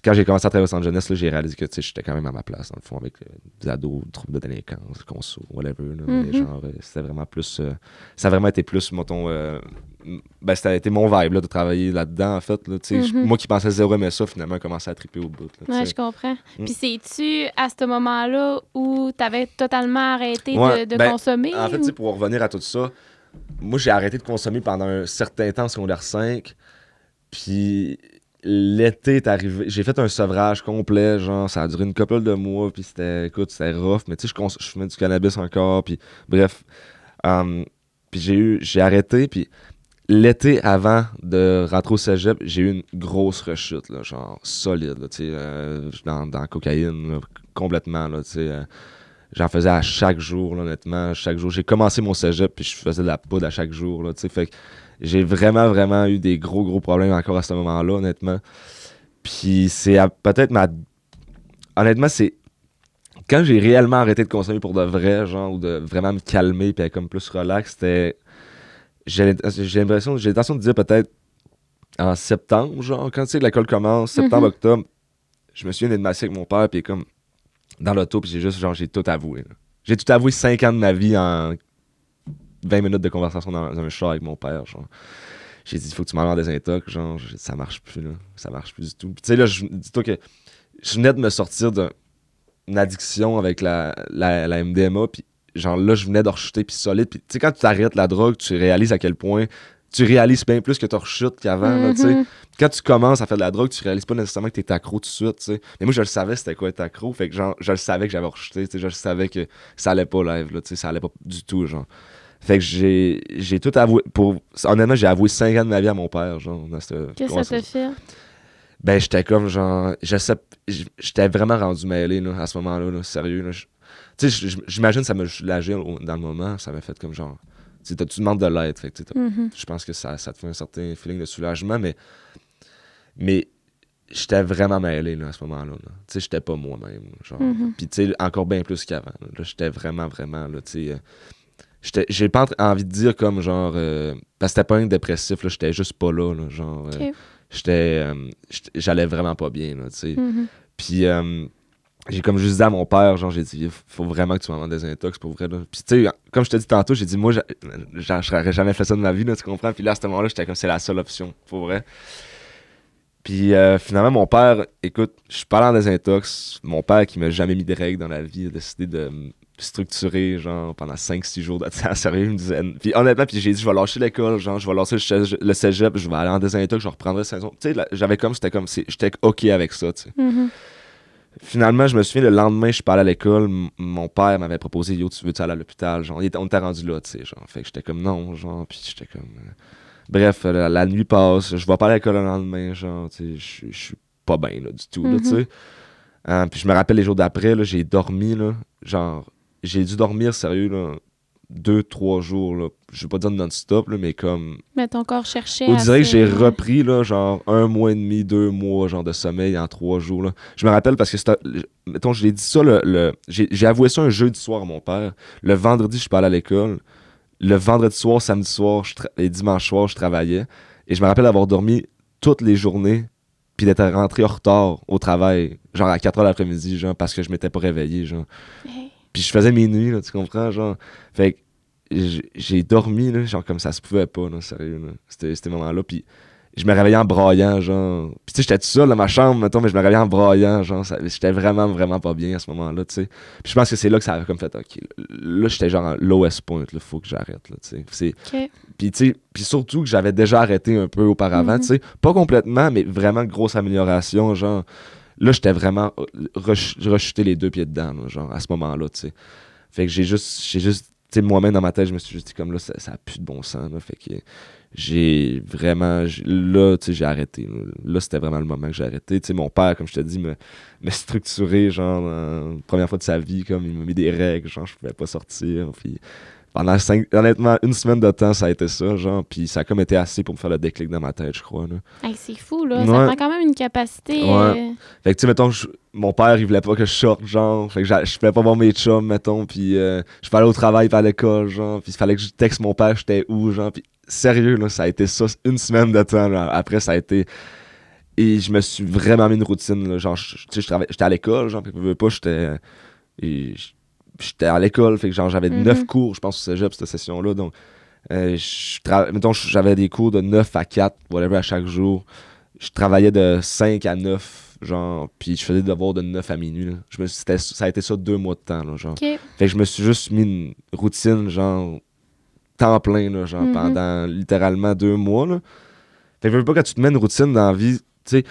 Quand j'ai commencé à travailler au centre jeunesse, j'ai réalisé que tu j'étais quand même à ma place, dans le fond, avec euh, des ados, troubles de délinquance, conso, whatever. là. Mais Mhm. genre, euh, c'était vraiment plus. euh, ça a vraiment été plus, mettons. euh, ben, ça a été mon vibe là, de travailler là-dedans, en fait. Là, tu. Mhm. Moi qui pensais zéro aimer ça, finalement, j'ai commencé à triper au bout. là, tu Ouais, je comprends. Mm. Puis c'est-tu à ce moment-là où t'avais totalement arrêté Ouais, de, de ben, consommer? En fait, ou- tu pour revenir à tout ça, moi, j'ai arrêté de consommer pendant un certain temps secondaire 5. Puis l'été est arrivé. J'ai fait un sevrage complet, genre, ça a duré une couple de mois. Puis c'était, écoute, c'était rough. Mais tu sais, je, je fumais du cannabis encore. Puis bref. Hum, puis j'ai eu, j'ai arrêté. Puis l'été avant de rentrer au cégep, j'ai eu une grosse rechute, là, genre solide, tu sais, euh, dans, dans la cocaïne, complètement, là, tu sais. euh, J'en faisais à chaque jour, honnêtement. Chaque jour. J'ai commencé mon cégep, puis je faisais de la poudre à chaque jour, là, tu sais. Fait que j'ai vraiment, vraiment eu des gros, gros problèmes encore à ce moment-là, honnêtement. Puis c'est peut-être ma. Honnêtement, c'est. Quand j'ai réellement arrêté de consommer pour de vrai, genre, ou de vraiment me calmer, puis être comme plus relax, c'était. J'ai l'impression, j'ai l'intention de dire peut-être en septembre, genre, quand tu sais, l'école commence, septembre, Mhm. octobre, je me souviens d'être massé avec mon père, puis comme, dans l'auto, puis j'ai juste, genre, j'ai tout avoué. J'ai tout avoué 5 ans de ma vie en 20 minutes de conversation dans, dans un char avec mon père, genre. J'ai dit, il faut que tu m'enlèves des intox, genre, ça marche plus, là. Ça marche plus du tout. Puis tu sais, là, je- dis-toi que je venais de me sortir d'un- d'une addiction avec la, la, la MDMA, puis genre là, je venais de rechuter, puis solide. Puis tu sais, quand tu t'arrêtes la drogue, tu réalises à quel point tu réalises bien plus que tu rechutes qu'avant, tu. Mhm. Quand tu commences à faire de la drogue, tu réalises pas nécessairement que t'es accro tout de suite, tu sais. Mais moi, je le savais c'était quoi être accro, fait que genre, je le savais que j'avais rechuté, tu sais, je le savais que ça allait pas live, là, tu sais, ça allait pas du tout, genre. Fait que j'ai j'ai tout avoué, pour, honnêtement, j'ai avoué 5 ans de ma vie à mon père, genre, dans cette Qu'est-ce que ça t'a fait? ben, j'étais comme genre. Je sais. J'étais vraiment rendu mêlé là, à ce moment-là, là, sérieux. Là. Tu sais, j'imagine que ça m'a soulagé dans le moment. Ça m'a fait comme genre. Tu tu demandes de l'aide? Fait que, Mhm. je pense que ça, ça te fait un certain feeling de soulagement, mais. Mais j'étais vraiment mêlé là, à ce moment-là. là. Tu sais, j'étais pas moi-même. Genre. Mhm. Puis, tu sais, encore bien plus qu'avant. là. Là, j'étais vraiment, vraiment, là, tu sais. J'étais- J'ai pas en- envie de dire comme genre. euh, parce que c'était pas un dépressif, là, j'étais juste pas là, là, genre. euh, j'étais euh, j'étais- j'allais vraiment pas bien là, tu sais. Mhm. puis j'ai comme juste dit à mon père genre j'ai dit il faut vraiment que tu m'envoies des intox pour vrai là. puis tu sais comme je te dis tantôt j'ai dit moi j'a- j'a- j'aurais jamais fait ça de ma vie là, tu comprends puis là à ce moment-là j'étais comme c'est la seule option pour vrai puis euh, finalement mon père écoute je suis pas dans des intox mon père qui m'a jamais mis de règles dans la vie a décidé de me structurer genre pendant 5-6 jours de temps sérieux me disait puis honnêtement puis j'ai dit je vais lâcher l'école genre je vais lâcher le cégep, je vais aller en désintox je reprendrai saison tu sais j'avais comme c'était comme j'étais ok avec ça tu sais Mhm. Finalement, je me souviens, le lendemain, je suis pas allé à l'école. Mon père m'avait proposé Yo, tu veux-tu aller à l'hôpital? Genre, On était rendu là, tu sais. Genre. Fait que j'étais comme non, genre. Puis j'étais comme. euh, Bref, la, la nuit passe. Je vais pas à l'école le lendemain, genre. Tu sais, je suis pas bien, là, du tout, là, tu sais. Euh, puis je me rappelle les jours d'après, là, j'ai dormi, là. Genre, j'ai dû dormir, sérieux, là. Deux, trois jours, là. Je vais pas dire non-stop, là, mais comme Mais ton corps cherchait. on dirait que j'ai repris, là, genre, un mois et demi, deux mois, genre, de sommeil en trois jours, là. Je me rappelle parce que c'était... Mettons, je l'ai dit ça, le... le- j'ai j'ai avoué ça un jeudi soir à mon père. Le vendredi, je suis pas allé à l'école. Le vendredi soir, samedi soir je tra- et dimanche soir, je travaillais. Et je me rappelle avoir dormi toutes les journées puis d'être rentré en retard au travail, genre à 4 heures l'après-midi, genre, parce que je m'étais pas réveillé, genre. Hey. Puis je faisais mes nuits, là, tu comprends, genre. Fait que j'ai- dormi, là, genre comme ça se pouvait pas, là, sérieux, là. C'était ces moments-là. Puis je me réveillais en braillant, genre. Puis tu sais, j'étais tout seul dans ma chambre, mettons, mais je me réveillais en braillant, genre. J'étais vraiment, vraiment pas bien à ce moment-là, tu sais. Puis je pense que c'est là que ça a comme fait, OK, là, j'étais genre en lowest point, là, faut que j'arrête, là, tu sais. Puis, tu sais, puis surtout que j'avais déjà arrêté un peu auparavant, Mhm. tu sais. Pas complètement, mais vraiment grosse amélioration, genre. Là, j'étais vraiment euh, rechuté les deux pieds dedans, genre, à ce moment-là, tu. Fait que j'ai juste, j'ai moi-même dans ma tête, je me suis juste dit comme là, ça, ça a plus de bon sens, là. Fait que j'ai vraiment, là, tu sais, j'ai arrêté. Là, c'était vraiment le moment que j'ai arrêté. Tu mon père, comme je te dis, me structuré, genre, première fois de sa vie, comme il m'a mis des règles, genre, je pouvais pas sortir. Pendant cinq, honnêtement, une semaine de temps, ça a été ça, genre, puis ça a comme été assez pour me faire le déclic dans ma tête, je crois. Hey, c'est fou, là. Ouais. Ça prend quand même une capacité. Ouais. euh, Fait que, tu sais, mettons, je- mon père, il voulait pas que je sorte, genre. Fait que je pouvais pas voir mes chums, mettons. Puis euh, je aller au travail, pas à l'école, genre. Puis il fallait que je texte mon père, j'étais où, genre. Puis sérieux, là, ça a été ça, une semaine de temps, là. Après, ça a été. Et je me suis vraiment mis une routine, là. Genre, tu sais, j'étais à l'école, genre. Puis je pas, j'étais. et J'étais à l'école, fait que genre, j'avais Mhm. neuf cours, je pense, au cégep, cette session-là. Donc, euh, tra- mettons, j'avais des cours de 9 à 4, whatever, à chaque jour je travaillais de 5 à 9, genre, puis je faisais des devoirs de 9 à minuit. là. Je me, suis- ça a été ça deux mois de temps, là, genre. Fait que je me suis juste mis une routine, genre, temps plein, là, genre, Mhm. pendant littéralement deux mois, là. Fait que je veux pas quand tu te mets une routine dans la vie, tu sais,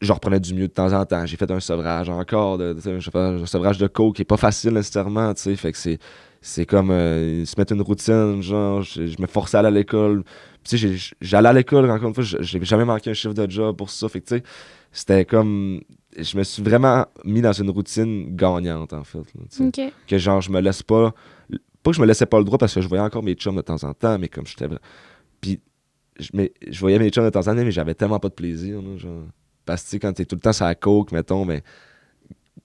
je reprenais du mieux de temps en temps. J'ai fait un sevrage encore, de, un sevrage- de coke qui est pas facile nécessairement, tu sais. Fait que c'est, c'est comme euh, se mettre une routine, genre, je, je me forçais à aller à l'école. Tu sais, j'allais à l'école, encore une fois, je- j'ai jamais manqué un chiffre de job pour ça. Fait que, tu sais, c'était comme. Je me suis vraiment mis dans une routine gagnante, en fait. là. Que, genre, je me laisse pas. Pas que je me laissais pas le droit parce que je voyais encore mes chums de temps en temps, mais comme j'étais. Puis, je, mais, je voyais mes chums de temps en temps, mais j'avais tellement pas de plaisir, là, genre. Parce que, quand t'es tout le temps sur la coke, mettons, mais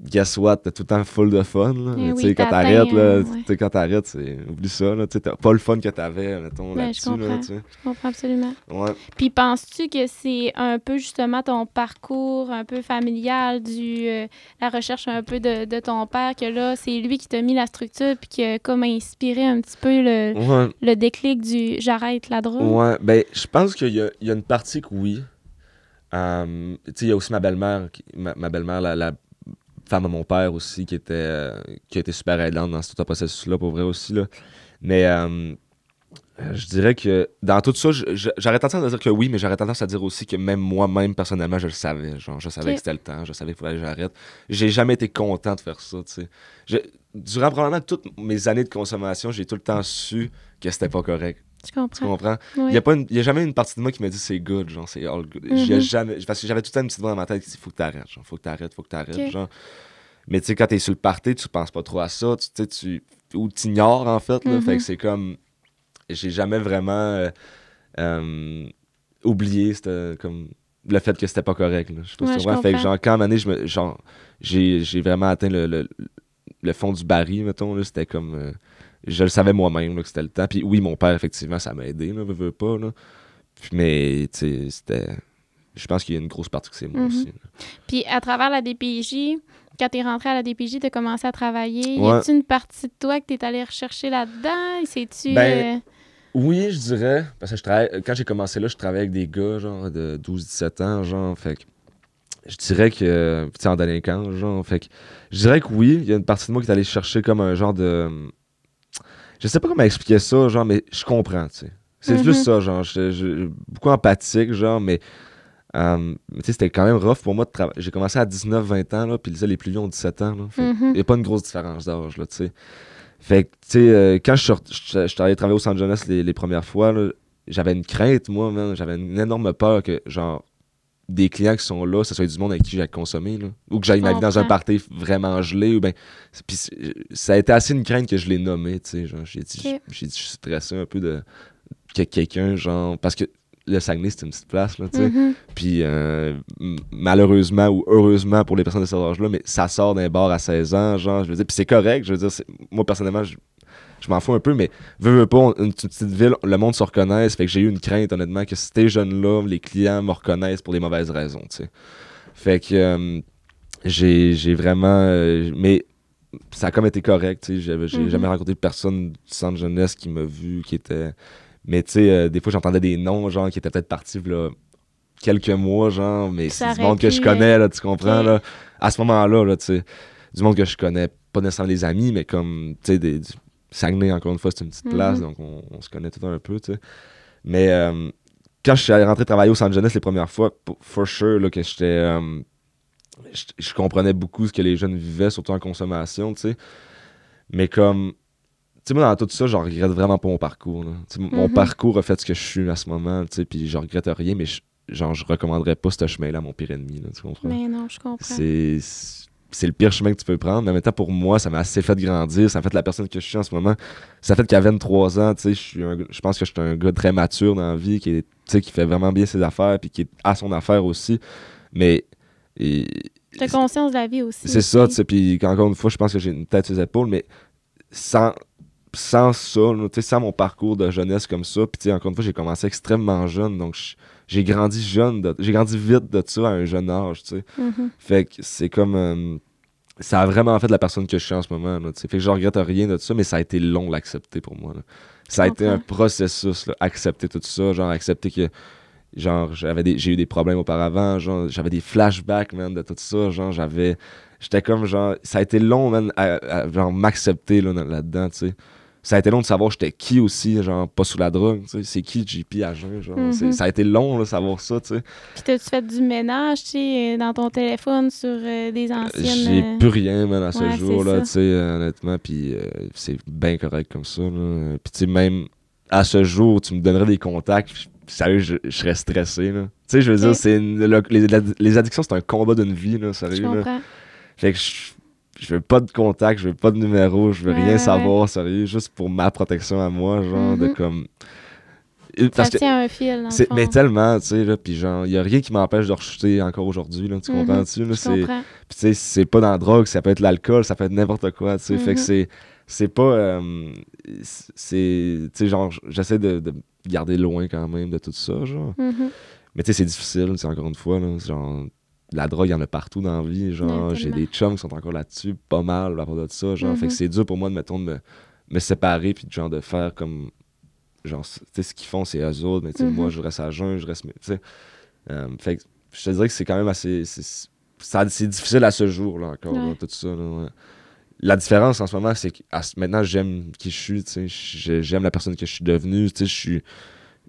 guess what, t'as tout le temps full de fun. Là. Mais oui, tu sais, quand t'arrêtes, euh, ouais. quand t'arrêtes, oublie ça, là. T'as pas le fun que t'avais, mettons, Ouais, je là-dessus, là. Je comprends absolument. Ouais. Puis penses-tu que c'est un peu justement ton parcours un peu familial, du euh, la recherche un peu de, de ton père, que là, c'est lui qui t'a mis la structure puis qui a comme inspiré un petit peu le, le déclic du j'arrête la drogue? Ouais, ben, je pense qu'il y y a une partie que oui. Sais, il y a aussi ma belle-mère, ma, ma belle-mère, la, la femme de mon père aussi, qui était, euh, qui a été super aidante dans ce tout ce processus-là, pour vrai aussi, là. Mais euh, je dirais que dans tout ça, j'aurais tendance à dire que oui, mais j'aurais tendance à dire aussi que même moi-même, personnellement, je le savais. Genre, je savais que c'était le temps, je savais qu'il fallait que j'arrête. J'ai jamais été content de faire ça, tu sais. Je- Durant probablement toutes mes années de consommation, j'ai tout le temps su que c'était pas correct. Tu Tu comprends? comprends? Oui. Il n'y a, a jamais une partie de moi qui m'a dit c'est good, genre c'est all good. Ai jamais, parce que j'avais tout le temps une petite voix dans ma tête qui dit faut que t'arrêtes, genre faut que t'arrêtes, faut que t'arrêtes, Ok. genre. Mais tu sais, quand t'es sur le party, tu penses pas trop à ça, tu sais, tu. Ou t'ignores en fait, là. Fait que c'est comme. J'ai jamais vraiment euh, euh, oublié comme le fait que c'était pas correct, là. Je sais Ouais, tu comprends. Fait que comprends. genre, quand à un moment donné, j'ai j'ai vraiment atteint le, le, le fond du baril, mettons, là, c'était comme. euh, je le savais moi-même que c'était le temps. Puis oui, mon père, effectivement, ça m'a aidé, là, veux pas. Là. Puis, mais, tu sais, c'était. Je pense qu'il y a une grosse partie que c'est moi Mhm. aussi. là. Puis à travers la DPJ, quand t'es rentré à la DPJ, t'as commencé à travailler. Y a-tu une partie de toi que t'es allé rechercher là-dedans? C'est-tu... Ben, euh, Oui, je dirais. Parce que je travaille, quand j'ai commencé là, je travaillais avec des gars, genre, de 12-17 ans, genre. Fait que. Je dirais que. Tu sais, en délinquance, genre. Fait que. Je dirais que oui, il y a une partie de moi qui est allée chercher comme un genre de. Je sais pas comment expliquer ça, genre, mais je comprends, tu sais. C'est Mhm. juste ça, genre. je- je- beaucoup empathique, genre, mais. euh, mais tu sais, c'était quand même rough pour moi de travailler. J'ai commencé à 19-20 ans, là, puis les plus vieux ont 17 ans, là. Mhm. il n'y a pas une grosse différence d'âge, là, tu sais. Fait que, tu sais, euh, quand je suis je allé travailler au San Jonas les, les premières fois, là, j'avais une crainte, moi. J'avais une énorme peur que, genre, des clients qui sont là, ce soit du monde avec qui j'ai consommé, là. Ou que j'aille ma vie dans un party vraiment gelé, ou ben. Puis ça a été assez une crainte que je l'ai nommé, tu sais. Genre, j'ai dit, j'ai dit, je suis stressé un peu de. que quelqu'un, genre. Parce que le Saguenay, c'est une petite place, là, tu sais. Mhm. Puis euh, malheureusement ou heureusement pour les personnes de cet âge-là, mais ça sort d'un bar à 16 ans, genre, je veux dire, puis c'est correct, je veux dire, moi personnellement, je, je m'en fous un peu, mais veux, veux pas, on- une petite petite ville, le monde se reconnaisse, fait que j'ai eu une crainte, honnêtement, que ces jeunes-là, les clients me reconnaissent pour des mauvaises raisons, tu sais. Fait que euh, j'ai vraiment... euh, mais ça a comme été correct, tu sais, j'ai Mhm. jamais rencontré personne du centre jeunesse qui m'a vu, qui était... Mais tu sais, euh, des fois, j'entendais des noms, genre, qui étaient peut-être partis, là, quelques mois, genre, mais c'est du monde que je connais, là, tu comprends, là. À ce moment-là, là, tu sais, du monde que je connais, pas nécessairement des amis, mais comme, tu sais, Saguenay, encore une fois, c'est une petite place, Mhm. donc on, on se connaît tout un peu, tu sais. Mais euh, quand je suis allé rentrer travailler au San Jeunesse les premières fois, for sure, là, que j'étais... euh, je, je comprenais beaucoup ce que les jeunes vivaient, surtout en consommation, tu sais. Mais comme... Tu sais, moi, dans tout ça, je regrette vraiment pas mon parcours. là. Mon Mhm. parcours a fait ce que je suis à ce moment, tu sais, puis je regrette rien, mais je, genre, je recommanderais pas ce chemin-là à mon pire ennemi, là, tu comprends? Mais non, je comprends. C'est c'est le pire chemin que tu peux prendre. Mais en même temps, pour moi, ça m'a assez fait grandir. Ça a fait la personne que je suis en ce moment. Ça fait qu'à 23 ans, tu sais, je suis un- je pense que je suis un gars très mature dans la vie, qui, est, tu sais, qui fait vraiment bien ses affaires, puis qui est à son affaire aussi. Mais et- T'as conscience de la vie aussi. c'est ça, tu sais. Puis encore une fois, je pense que j'ai une tête sur les épaules, mais sans, sans ça, sans mon parcours de jeunesse comme ça, puis encore une fois, j'ai commencé extrêmement jeune, donc je- j'ai grandi jeune, de- j'ai grandi vite de ça à un jeune âge, tu sais. Mhm. Fait que c'est comme. euh, ça a vraiment fait la personne que je suis en ce moment. Là, fait que je regrette rien de ça, mais ça a été long l'accepter pour moi. là. Ça a été un processus, là, accepter tout ça, genre accepter que. Genre, j'avais des, j'ai eu des problèmes auparavant, genre, j'avais des flashbacks, man, de tout ça, genre, j'avais, j'étais comme, genre, ça a été long, man, à, à, genre, m'accepter, là, dans- là-dedans, tu sais. Ça a été long de savoir j'étais qui aussi, genre, pas sous la drogue, tu sais, c'est qui JP à jeun, genre, Mhm. ça a été long, là, savoir ça, tu sais. Puis t'as-tu fait du ménage, tu sais, dans ton téléphone sur euh, des anciennes... J'ai euh, plus rien, man, à ce ouais, jour, c'est là, ça. tu sais, euh, honnêtement, puis euh, c'est bien correct comme ça, là. Puis, tu sais, même à ce jour, tu me donnerais des contacts, puis, sérieux, je, je serais stressé, là. Tu sais, je veux dire, c'est les, les addictions, c'est un combat d'une vie, là, sérieux, là. Fait que je, je veux pas de contact, je veux pas de numéro, je veux Ouais, rien ouais, savoir, sérieux, juste pour ma protection à moi, genre, de Mhm. comme. Ça que tient un fil, dans mais tellement, tu sais là, puis genre il y a rien qui m'empêche de rechuter encore aujourd'hui là, tu Mhm, comprends-tu. Puis, tu sais, c'est pas dans la drogue, ça peut être l'alcool, ça peut être n'importe quoi, tu sais. Fait que Mhm. c'est. C'est pas. euh, c'est. Tu sais, genre, j'essaie de, de garder loin quand même de tout ça, genre. Mhm. Mais tu sais, c'est difficile, c'est encore une fois, là. Genre, la drogue, il y en a partout dans la vie. Genre, Ouais, j'ai des chums qui sont encore là-dessus, pas mal à propos de ça. Genre, fait Mhm. que c'est dur pour moi de, mettons, de me, me séparer, puis de, genre, de faire comme. Genre, tu sais, ce qu'ils font, c'est eux autres, mais tu sais, Mhm. moi, je reste à jeun, je reste. Tu sais. Euh, fait que je te dirais que c'est quand même assez. c'est- difficile à ce jour, là, encore, là, Ouais. tout ça. là, ouais. La différence en ce moment, c'est que à maintenant, j'aime qui je suis, tu sais, j'ai- j'aime la personne que je suis devenue, tu sais, je suis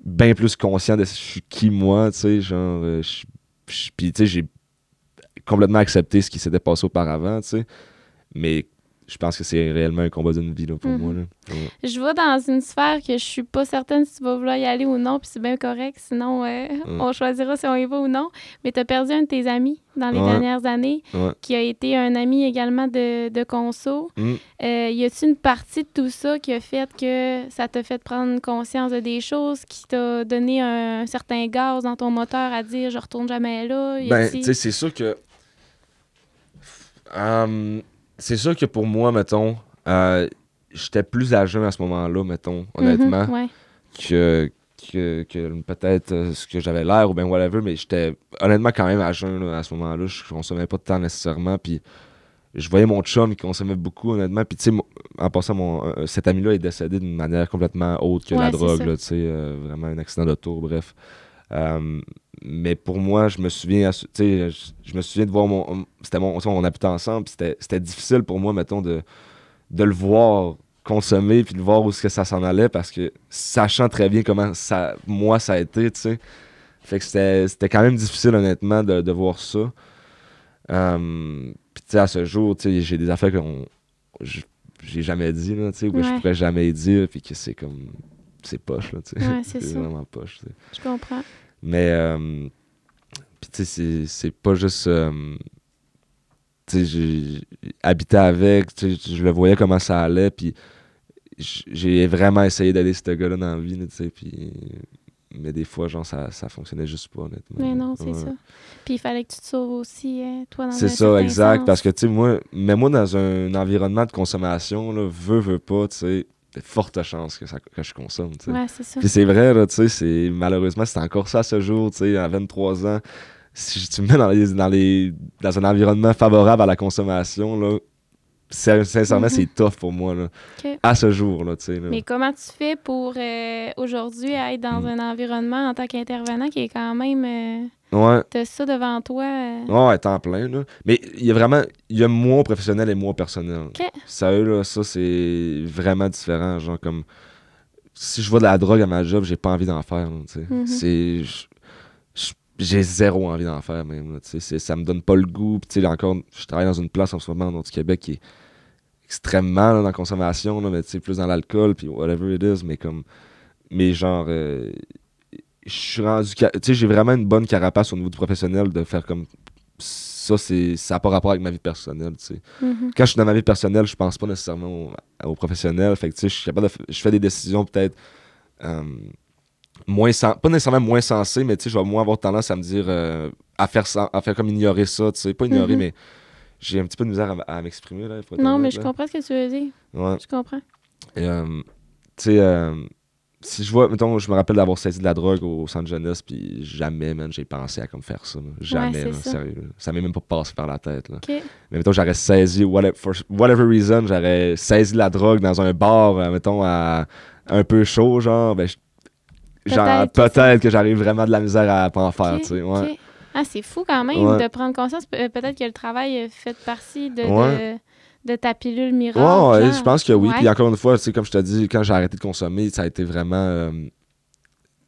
bien plus conscient de je suis qui moi, tu sais, genre, euh, je- je- puis tu sais, j'ai complètement accepté ce qui s'était passé auparavant, tu sais, mais je pense que c'est réellement un combat d'une vie, là, pour Mhm. moi, là. Ouais. Je vais dans une sphère que je suis pas certaine si tu vas vouloir y aller ou non, puis c'est bien correct. Sinon, euh, Mm. on choisira si on y va ou non. Mais tu as perdu un de tes amis dans les Ouais. dernières années, Ouais. qui a été un ami également de, de conso. Mm. Euh, y a-t-il une partie de tout ça qui a fait que ça t'a fait prendre conscience de des choses, qui t'a donné un, certain gaz dans ton moteur à dire je retourne jamais là? Ben, tu sais, c'est sûr que. Hum, c'est sûr que pour moi, mettons, euh, j'étais plus à jeun à ce moment-là, mettons, honnêtement, Mhm, ouais. que, que, que peut-être euh, ce que j'avais l'air ou ben whatever, mais j'étais honnêtement quand même à jeun là, à ce moment-là. Je consommais pas de temps nécessairement, puis je voyais mon chum qui consommait beaucoup, honnêtement. Puis, tu sais, en passant, mon, euh, cet ami-là est décédé d'une manière complètement autre que Ouais, la drogue, tu sais, euh, vraiment un accident d'auto, bref. Euh, mais pour moi, je me souviens, je, je me souviens de voir mon. C'était mon. On habitait ensemble, c'était difficile pour moi, mettons, de, de le voir consommer, puis de voir où que ça s'en allait, parce que sachant très bien comment ça, moi, ça a été, tu sais. Fait que c'était quand même difficile, honnêtement, de, de voir ça. Euh, puis, tu sais, à ce jour, tu sais, j'ai des affaires que j'ai jamais dit, là, tu sais, ou que je pourrais jamais dire, puis que c'est comme. C'est poche, là, tu sais. Ouais, c'est vraiment poche, tu sais. Je comprends. Mais, euh, puis tu sais, c'est- pas juste. euh, tu sais, habité avec, tu sais, je le voyais comment ça allait, puis j'ai vraiment essayé d'aider ce gars-là dans la vie, tu sais, puis. Mais des fois, genre, ça, ça fonctionnait juste pas, honnêtement. Mais non, c'est Ouais. ça. Puis il fallait que tu te sauves aussi, hein, toi, dans C'est ça, exact. sens. Parce que, tu sais, moi, mais moi, dans un environnement de consommation, là, veux, veux pas, tu sais, de fortes chances que, ça, que je consomme. Ouais, c'est. Puis c'est vrai, là, tu sais, c'est malheureusement, c'est encore ça à ce jour, tu sais, à 23 ans. Si tu me mets dans, les, dans, les, dans un environnement favorable à la consommation, là, sin- sincèrement, Mhm. c'est tough pour moi, là, à ce jour, là, tu sais. là. Mais comment tu fais pour euh, aujourd'hui être dans Mm. un environnement en tant qu'intervenant qui est quand même. Euh, Ouais, T'as ça devant toi. euh, ouais, ouais, temps plein, là. Mais il y a vraiment, il y a moi professionnel et moi personnel. Ok. Sérieux, là, ça, c'est vraiment différent, genre, comme, si je vois de la drogue à ma job, j'ai pas envie d'en faire, tu sais. Mhm. C'est... J'ai zéro envie d'en faire, même, tu sais. Ça me donne pas le goût. Puis, tu sais, encore, je travaille dans une place en ce moment, dans du Québec, qui est extrêmement là, dans la consommation, là, mais tu sais, plus dans l'alcool, puis whatever it is, mais comme... Mais genre... euh, je suis rendu... Tu sais, j'ai vraiment une bonne carapace au niveau du professionnel de faire comme... Ça, c'est ça n'a pas rapport avec ma vie personnelle, tu sais mhm. quand je suis dans ma vie personnelle, je pense pas nécessairement au, au professionnel. Fait que, tu sais, je suis capable de je fais des décisions peut-être euh, moins sen- pas nécessairement moins sensées, mais tu sais, je vais moins avoir tendance à me dire euh, à faire ça, à faire comme ignorer ça, tu sais, pas ignorer, Mhm. mais j'ai un petit peu de misère à, m'exprimer là. Non, mais je comprends ce que tu veux dire. Ouais. Je comprends. Euh, tu sais, euh, si je vois, mettons, je me rappelle d'avoir saisi de la drogue au centre jeunesse, puis jamais, man, j'ai pensé à comme faire ça. là. Jamais, là, ça. sérieux. Ça m'est même pas passé par la tête. Là. Mais mettons, j'aurais saisi, whatever, for whatever reason, j'aurais saisi de la drogue dans un bar, euh, mettons, à, un peu chaud, genre, ben, Peut-être que j'arrive vraiment de la misère à pas en faire, tu sais, ouais. Ah, c'est fou quand même Ouais. de prendre conscience. Pe- Peut-être que le travail a fait partie de, Ouais. de, de ta pilule miracle. Ouais, je pense que oui. Ouais. Puis encore une fois, comme je te dis, quand j'ai arrêté de consommer, ça a été vraiment. euh,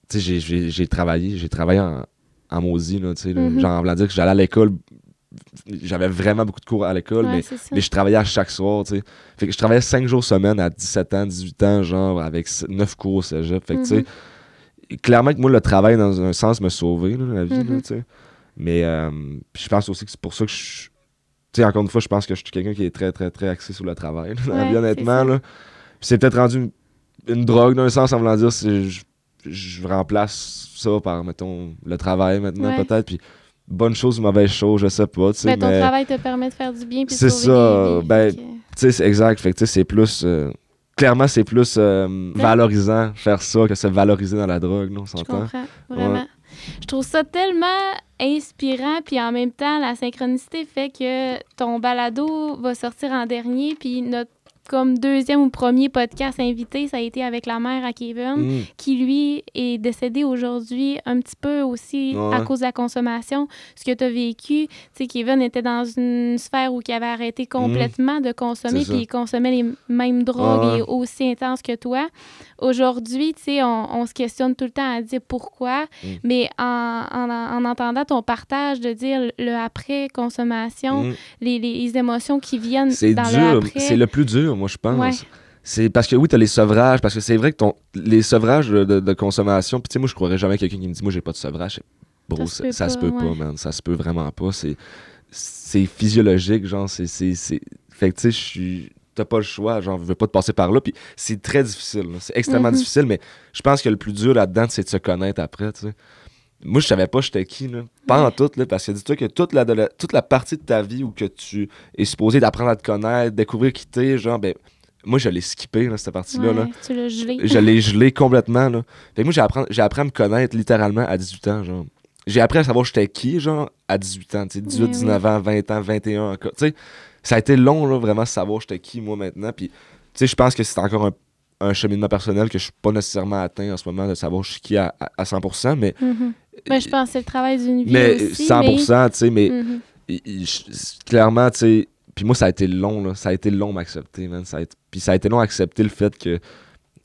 tu sais, j'ai- travaillé, j'ai travaillé en, en maudit, là, tu sais. là. Mhm. Genre, en voulant dire que j'allais à l'école, j'avais vraiment beaucoup de cours à l'école, Ouais, mais, je travaillais à chaque soir, tu sais. Fait que je travaillais 5 jours semaine à 17 ans, 18 ans, genre, avec 9 cours au cégep. Fait que, tu sais, Mhm. clairement que moi, le travail, dans un sens, me sauvait, là, la vie, là, Mhm. tu sais. Mais euh, je pense aussi que c'est pour ça que je. Sais, encore une fois, je pense que je suis quelqu'un qui est très, très, très axé sur le travail, là, Ouais, c'est honnêtement. Là. C'est peut-être rendu une, une drogue, d'un sens, en voulant dire, je, je remplace ça par, mettons, le travail maintenant, Ouais. peut-être. Puis bonne chose ou mauvaise chose, je sais pas. sais, Mais ton mais- travail te permet de faire du bien. C'est ça, des ben, Tu sais, c'est exact. Fait que, c'est plus. euh, clairement, c'est plus euh, valorisant faire ça que se valoriser dans la drogue, non, on Je s'entend? comprends, vraiment. Je trouve ça tellement inspirant, puis en même temps, la synchronicité fait que ton balado va sortir en dernier, puis notre comme deuxième ou premier podcast invité, ça a été avec la mère à Kevin, Mm. qui lui est décédé aujourd'hui un petit peu aussi Ouais. à cause de la consommation. Ce que tu as vécu, tu sais, Kevin était dans une sphère où il avait arrêté complètement de consommer, Mm. Puis il consommait les mêmes drogues Ouais. et aussi intenses que toi. Aujourd'hui, tu sais, on, on se questionne tout le temps à dire pourquoi, Mm. mais en, en, en entendant ton partage de dire le après-consommation, Mm. les, les émotions qui viennent C'est dans le dur. après. C'est le plus dur, moi, je pense. Ouais. C'est parce que oui, t'as les sevrages, parce que c'est vrai que ton, les sevrages de, de- de consommation, puis tu sais, moi, je croirais jamais quelqu'un qui me dit, moi, j'ai pas de sevrage. Bro, Ça se ça, se pas, peut pas, ouais. man. Ça se peut vraiment pas. C'est, c'est physiologique, genre, c'est, c'est, c'est... Fait que, tu sais, je suis... T'as pas le choix, genre, je veux pas te passer par là, puis c'est très difficile, là. c'est extrêmement Mhm. difficile, mais je pense que le plus dur là-dedans, c'est de se connaître après, tu sais. Moi, je savais pas j'étais qui, là. Pas en tout, là, parce que dis-toi que toute la, toute la partie de ta vie où que tu es supposé d'apprendre à te connaître, découvrir qui t'es, genre, ben, moi, je l'ai skippé, là, cette partie-là, là. Ouais, Tu l'as gelé. Je l'ai gelé complètement, là. Fait que moi, j'ai appris, j'ai appris à me connaître littéralement à 18 ans, genre. J'ai appris à savoir j'étais qui, genre, à 18 ans, tu sais, 18, Mais oui. 19 ans, 20 ans, 21 encore. Tu sais, ça a été long, là, vraiment, savoir j'étais qui, moi, maintenant. Puis, tu sais, je pense que c'est encore un, un cheminement personnel que je suis pas nécessairement atteint en ce moment de savoir je suis qui à, à, à 100%, mais... Mhm. Ben, je pense que c'est le travail d'une vie mais aussi, 100%, tu sais, mais mais... Mhm. je- clairement, tu sais, puis moi, ça a été long, là. Ça a été long m'accepter, man. Ça a été- Puis ça a été long accepter le fait que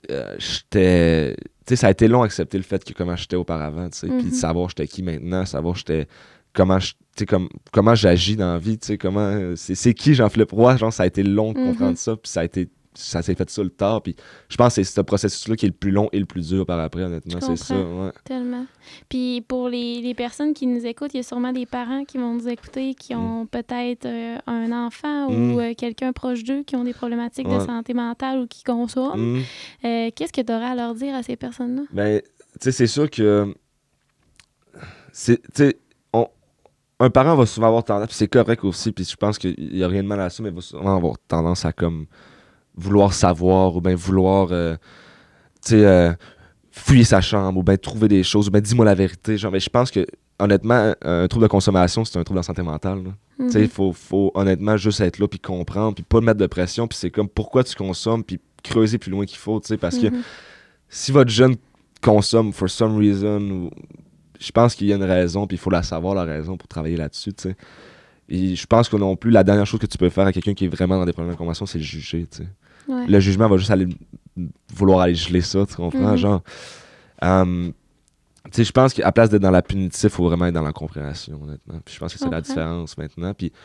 euh, j'étais. Tu sais, ça a été long accepter le fait que comment j'étais auparavant, tu sais. Puis Mhm. de savoir j'étais qui maintenant, savoir j'étais. Comment je- comme, comment j'agis dans la vie, tu sais, comment. euh, C'est c'est qui Jean-Philippe Roy, genre, ça a été long de Mhm. comprendre ça, puis ça a été. Ça s'est fait ça le tard, puis je pense que c'est ce processus-là qui est le plus long et le plus dur par après, honnêtement, c'est ça, ouais. Tellement. Puis pour les, les personnes qui nous écoutent, il y a sûrement des parents qui vont nous écouter, qui ont peut-être euh, un enfant Mm. ou euh, quelqu'un proche d'eux qui ont des problématiques de santé mentale ou qui consomment. Mm. Euh, Qu'est-ce que tu aurais à leur dire à ces personnes-là? Ben, tu sais, c'est sûr que. Tu sais, un parent va souvent avoir tendance, puis c'est correct aussi, puis je pense qu'il n'y a rien de mal à ça, mais il va souvent avoir tendance à comme vouloir savoir ou bien vouloir, euh, euh, fouiller sa chambre ou bien trouver des choses ou bien dis-moi la vérité. Genre, mais je pense que, honnêtement, un trouble de consommation, c'est un trouble de santé mentale. sais, Mhm. il faut, faut honnêtement juste être là, puis comprendre, puis pas mettre de pression, puis c'est comme pourquoi tu consommes, puis creuser plus loin qu'il faut, parce que Mhm. si votre jeune consomme for some reason, je pense qu'il y a une raison, puis il faut la savoir, la raison, pour travailler là-dessus. Et je pense que non plus, la dernière chose que tu peux faire à quelqu'un qui est vraiment dans des problèmes de consommation, c'est le juger. Ouais. Le jugement va juste aller vouloir aller geler ça, tu comprends? Mhm. Genre, hum, tu sais, je pense qu'à place d'être dans la punitive, il faut vraiment être dans la compréhension, honnêtement. Puis je pense que c'est la différence maintenant. Puis, tu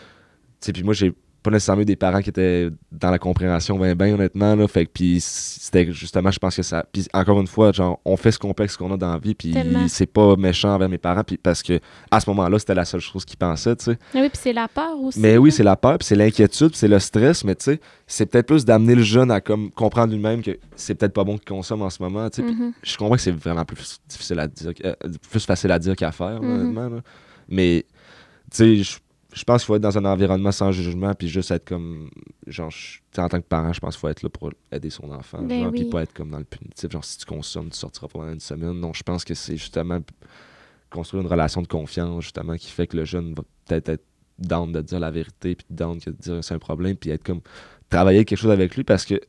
sais, puis moi, j'ai pas nécessairement des parents qui étaient dans la compréhension, ben, ben, honnêtement, là. Fait puis c'était justement, je pense que ça. Puis encore une fois, genre, on fait ce complexe qu'on a dans la vie, puis c'est pas méchant envers mes parents, puis parce que à ce moment-là, c'était la seule chose qu'ils pensaient, tu sais. Ah oui, puis c'est la peur aussi. Mais oui, c'est la peur, puis c'est l'inquiétude, puis c'est le stress, mais tu sais, c'est peut-être plus d'amener le jeune à comme comprendre lui-même que c'est peut-être pas bon qu'il consomme en ce moment, tu sais. Mhm. Je comprends que c'est vraiment plus difficile à dire, euh, plus facile à dire qu'à faire, là. Mais, tu sais, je- je pense qu'il faut être dans un environnement sans jugement, puis juste être comme, genre, en tant que parent, je pense qu'il faut être là pour aider son enfant, Ben genre, puis pas être comme dans le punitif, genre, si tu consommes, tu sortiras pas pendant une semaine. Non, je pense que c'est justement construire une relation de confiance, justement, qui fait que le jeune va peut-être être down de dire la vérité, puis down de dire c'est un problème, puis être comme, travailler quelque chose avec lui, parce que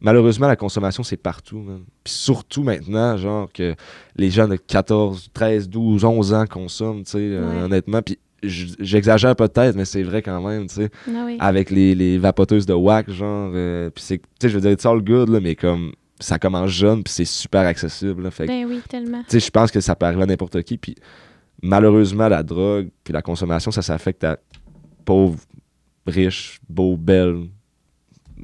malheureusement, la consommation, c'est partout, man. Puis surtout maintenant, genre, que les jeunes de 14, 13, 12, 11 ans consomment, tu sais, euh, honnêtement, puis j'exagère peut-être, mais c'est vrai quand même, tu sais Ah oui. avec les, les vapoteuses de wax, genre. euh, puis c'est, tu sais, je veux dire, it's all good, là, mais comme ça commence jeune, puis c'est super accessible. là, fait Ben oui, tellement. tu sais, je pense que ça peut arriver à n'importe qui. Puis malheureusement, la drogue, puis la consommation, ça s'affecte à pauvre, riche, beau, belle,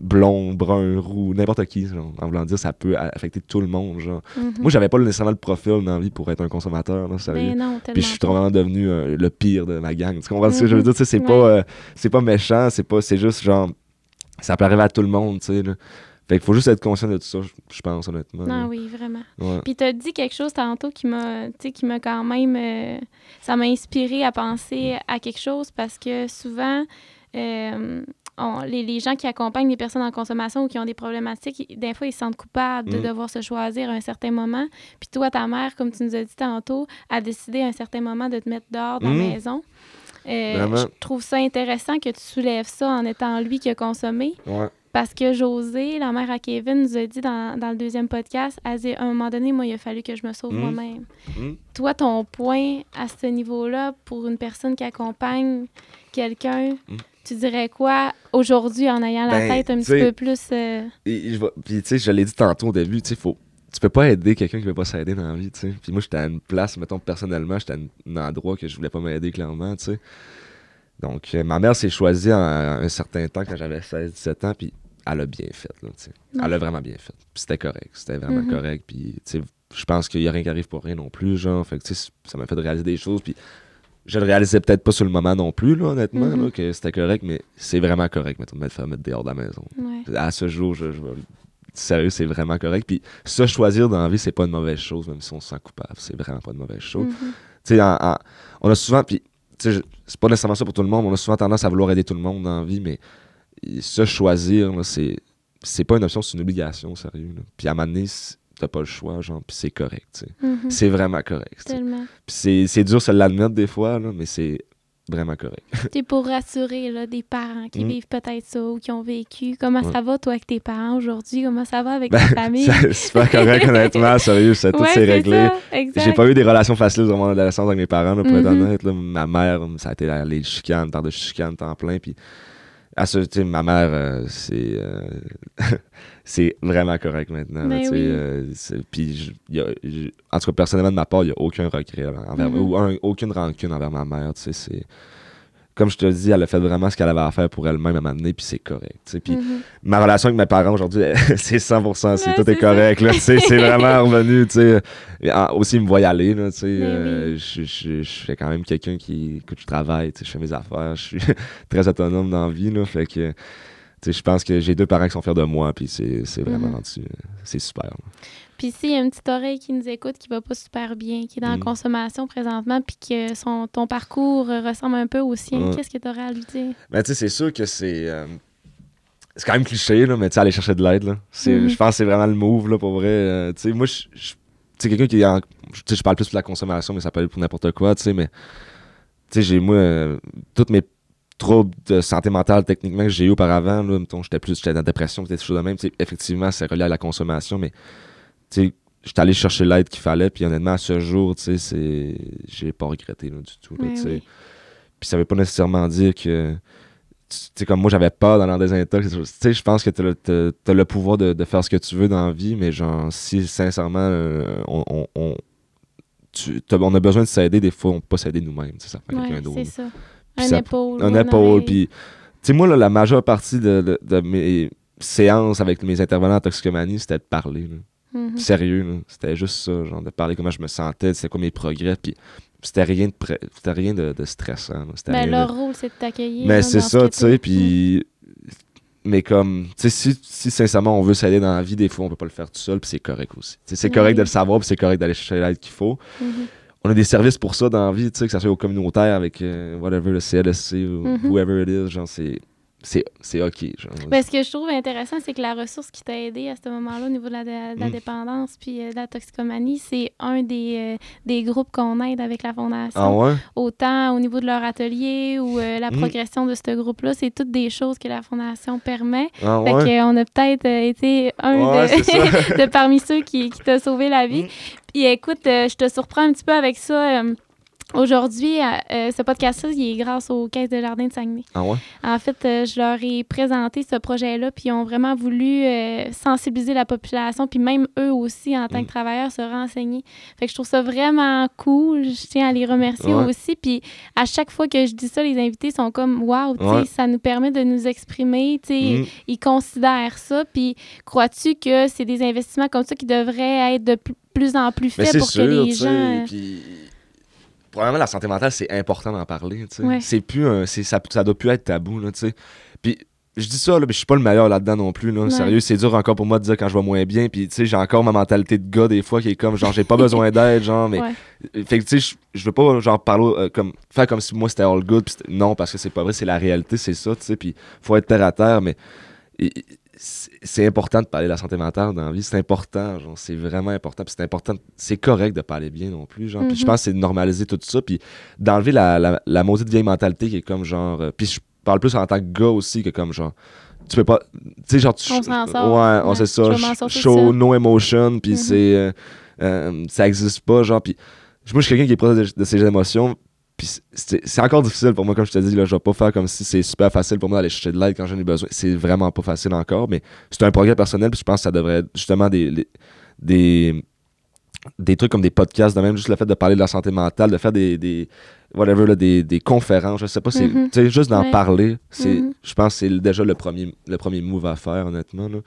blond, brun, roux, n'importe qui. Genre, en voulant dire, ça peut affecter tout le monde. Genre. Mhm. Moi, j'avais pas nécessairement le profil dans la vie pour être un consommateur, là, sérieux. Non. Puis je suis vraiment devenu euh, le pire de ma gang. Tu comprends ce que je veux Mhm. dire? Tu sais, c'est Ouais. pas, euh, c'est pas méchant, c'est pas, c'est juste genre, ça peut arriver à tout le monde, tu sais. Fait qu'il faut juste être conscient de tout ça, je- pense, honnêtement. Non, là. oui, vraiment. Ouais. Puis tu as dit quelque chose tantôt qui m'a, qui m'a quand même, euh, ça m'a inspiré à penser à quelque chose parce que souvent, euh, on- les, les gens qui accompagnent les personnes en consommation ou qui ont des problématiques, des fois, ils se sentent coupables de Mm. devoir se choisir à un certain moment. Puis toi, ta mère, comme tu nous as dit tantôt, a décidé à un certain moment de te mettre dehors de la Mm. maison. Euh, je trouve ça intéressant que tu soulèves ça en étant lui qui a consommé. Ouais. Parce que José, la mère à Kevin, nous a dit dans, dans le deuxième podcast, à un moment donné, moi, il a fallu que je me sauve Mm. moi-même. Toi, ton point à ce niveau-là, pour une personne qui accompagne quelqu'un. Tu dirais quoi aujourd'hui en ayant la Ben, tête un petit peu plus... euh, Et je Puis, tu sais, je l'ai dit tantôt au début, tu sais, faut. Tu peux pas aider quelqu'un qui veut pas s'aider dans la vie, tu sais. Puis moi, j'étais à une place, mettons, personnellement, j'étais à un endroit que je voulais pas m'aider, clairement, tu sais. Donc, euh, ma mère s'est choisie en, un certain temps, quand j'avais 16-17 ans, puis elle a bien fait, là, tu sais. Ouais. Elle a vraiment bien fait. Puis c'était correct, c'était vraiment Mhm. correct. Puis, tu sais, je pense qu'il y a rien qui arrive pour rien non plus, genre. Fait que, tu sais, ça m'a fait réaliser des choses, puis je le réalisais peut-être pas sur le moment non plus, là, honnêtement, Mhm. là, que c'était correct, mais c'est vraiment correct, mettons, de me faire mettre dehors de la maison ouais. à ce jour, je, sérieux, c'est vraiment correct. Puis se choisir dans la vie, c'est pas une mauvaise chose, même si on se sent coupable. C'est vraiment pas une mauvaise chose. Mhm. Tu sais, on a souvent, puis c'est pas nécessairement ça pour tout le monde, on a souvent tendance à vouloir aider tout le monde dans la vie, mais se choisir, c'est c'est pas une option, c'est une obligation, sérieux. là. Puis à un moment donné, t'as pas le choix, genre, puis c'est correct. Mhm. C'est vraiment correct. c'est dur de l'admettre des fois, là, mais c'est vraiment correct. C'est pour rassurer là, des parents qui Mm. vivent peut-être ça ou qui ont vécu. Comment Ouais. ça va, toi, avec tes parents aujourd'hui? Comment ça va avec Ben, ta famille? C'est super correct, honnêtement, sérieux, c'est tout Ouais, c'est réglé. ça. J'ai pas eu des relations faciles dans mon adolescence avec mes parents, là, pour être Mhm. honnête. là. Ma mère, ça a été les chicanes, par de chicanes, temps plein. Puis, à ce, ma mère, euh, c'est euh, c'est vraiment correct maintenant. oui. euh, puis, en tout cas, personnellement, de ma part, il n'y a aucun regret Mhm. ou un- aucune rancune envers ma mère. tu sais, c'est Comme je te dis, elle a fait vraiment ce qu'elle avait à faire pour elle-même à m'amener, puis c'est correct. Puis, Mhm. ma relation avec mes parents aujourd'hui, c'est 100%, c'est tout est correct. c'est vraiment revenu. en- aussi, il me voit y aller. Là, euh, je, je, je suis quand même quelqu'un qui que je travaille, je fais mes affaires, je suis très autonome dans la vie. Là, fait que, je pense que j'ai deux parents qui sont fiers de moi, puis c'est vraiment euh, c'est super. là. Puis s'il y a une petite oreille qui nous écoute qui va pas super bien, qui est dans la Mm. consommation présentement, puis que son, ton parcours ressemble un peu au sien, qu'est-ce que tu aurais à lui dire? Mais tu sais, c'est sûr que c'est. euh, c'est quand même cliché, là, mais tu sais, aller chercher de l'aide, là. Mhm. Je pense que c'est vraiment le move, là, pour vrai. Euh, tu sais, moi, je. Tu sais, quelqu'un qui est en. Tu sais, je parle plus de la consommation, mais ça peut aller pour n'importe quoi, tu sais, mais. Tu sais, j'ai, moi, euh, toutes mes troubles de santé mentale, techniquement, que j'ai eu auparavant, là, mettons, j'étais plus. J'étais dans la dépression, peut-être des choses de même. Tu sais, effectivement, c'est relié à la consommation, mais. Sais, j'étais allé chercher l'aide qu'il fallait, puis honnêtement, à ce jour, tu sais, c'est. J'ai pas regretté, là, du tout, là, sais. oui. Puis ça veut pas nécessairement dire que. Tu sais, comme moi, j'avais peur dans des intox. Tu sais, je pense que t'as le, t'as- le pouvoir de, de faire ce que tu veux dans la vie, mais genre, si sincèrement, euh, on, on, on- tu- on a besoin de s'aider, des fois, on peut pas s'aider nous-mêmes. tu sais, Ça prend Ouais, quelqu'un d'autre. c'est ça. Puis Un ça- épaule. Un épaule. Puis, tu sais, moi, là, la majeure partie de, de- de mes séances avec mes intervenants en toxicomanie, c'était de parler. là. Mhm. Sérieux. C'était juste ça, genre, de parler comment je me sentais, c'était quoi mes progrès, puis c'était rien de, pré- c'était rien de, de stressant. C'était Ben, de- leur rôle, c'est de t'accueillir. mais c'est ça, tu sais, puis... Mais comme, tu sais, si, si sincèrement on veut s'aider dans la vie, des fois on peut pas le faire tout seul, puis c'est correct aussi. C'est correct de le savoir, puis c'est correct d'aller chercher l'aide qu'il faut. Mhm. On a des services pour ça dans la vie, tu sais, que ça soit au communautaire avec euh, whatever, le CLSC ou Mhm. whoever it is, genre c'est... C'est c'est OK, genre. Ben, ce que je trouve intéressant, c'est que la ressource qui t'a aidé à ce moment-là au niveau de la, de la Mm. dépendance puis euh, de la toxicomanie, c'est un des, euh, des groupes qu'on aide avec la Fondation. Ah ouais? Autant au niveau de leur atelier ou euh, la Mm. progression de ce groupe-là, c'est toutes des choses que la Fondation permet. Ah Fait ouais? qu'on a peut-être été un Ouais, de, parmi ceux qui, qui t'a sauvé la vie. Mm. Puis écoute, je te surprends un petit peu avec ça. Aujourd'hui, euh, euh, ce podcast-là, il est grâce aux Caisses de Jardin de Saguenay. Ah ouais? En fait, euh, je leur ai présenté ce projet-là, puis ils ont vraiment voulu euh, sensibiliser la population, puis même eux aussi, en tant Mm. que travailleurs, se renseigner. Fait que je trouve ça vraiment cool. Je tiens à les remercier Ouais. aussi. Puis à chaque fois que je dis ça, les invités sont comme Ouais. ça nous permet de nous exprimer. Mm. Ils considèrent ça. Puis crois-tu que c'est des investissements comme ça qui devraient être de plus, en plus faits pour sûr, que les gens. puis probablement la santé mentale, c'est important d'en parler. Ouais. C'est plus un- ça, ça doit plus être tabou, là. Puis je dis ça, là, mais je suis pas le meilleur là-dedans non plus. Là. Ouais. Sérieux, c'est dur encore pour moi de dire quand je vais moins bien. Puis, tu sais, j'ai encore ma mentalité de gars des fois qui est comme, genre, j'ai pas besoin d'aide, genre, mais. Ouais. Fait que, tu sais, je- veux pas, genre, parler, euh, comme, faire comme si moi c'était all good. non, parce que c'est pas vrai, c'est la réalité, c'est ça, tu sais. Puis, faut être terre à terre, mais. et- c'est important de parler de la santé mentale dans la vie, c'est important, genre, c'est vraiment important, puis c'est important, c'est correct de parler bien non plus, genre, puis je Mhm. pense que c'est de normaliser tout ça, puis d'enlever la, la, la maudite vieille mentalité qui est comme genre, euh, puis je parle plus en tant que gars aussi que comme genre, tu peux pas, tu sais, genre, tu, On s'en sort. ouais, on Ouais, sait ça, show no emotion, puis Mhm. c'est, euh, euh, ça existe pas, genre, puis moi, je suis quelqu'un qui est proche de, de ses émotions, puis c'est encore difficile pour moi, comme je te dis, là, je vais pas faire comme si c'est super facile pour moi d'aller chercher de l'aide quand j'en ai besoin. C'est vraiment pas facile encore, mais c'est un progrès personnel, puis je pense que ça devrait être justement des, des, des trucs comme des podcasts, de même juste le fait de parler de la santé mentale, de faire des whatever, là, des, des conférences, je sais pas, c'est Mhm. juste d'en Ouais. parler, c'est, Mhm. je pense que c'est déjà le premier, le premier move à faire, honnêtement. là.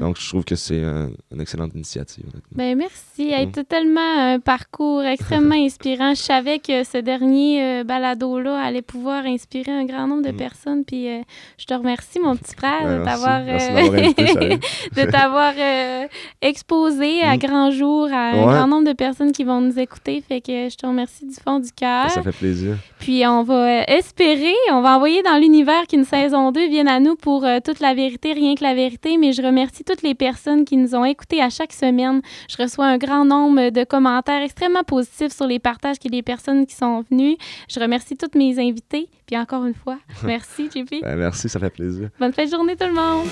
Donc, je trouve que c'est un- une excellente initiative. Ben merci. Hey, Mm. t'as tellement un parcours extrêmement inspirant. Je savais que ce dernier euh, balado-là allait pouvoir inspirer un grand nombre de personnes. Puis euh, je te remercie, mon petit frère, Ouais, de merci. t'avoir euh, de t'avoir euh, exposé à grand jour à un grand nombre de personnes qui vont nous écouter. Fait que je te remercie du fond du cœur. Ça fait plaisir. Puis on va euh, espérer, on va envoyer dans l'univers qu'une saison 2 vienne à nous pour euh, toute la vérité, rien que la vérité. Mais je remercie toutes les personnes qui nous ont écoutés à chaque semaine. Je reçois un grand nombre de commentaires extrêmement positifs sur les partages que les personnes qui sont venues. Je remercie toutes mes invités. Puis encore une fois, merci JP. Ben, merci, ça fait plaisir. Bonne fête de journée tout le monde.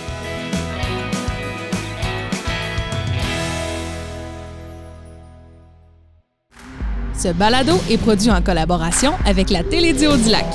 Ce balado est produit en collaboration avec la Télédio du Lac.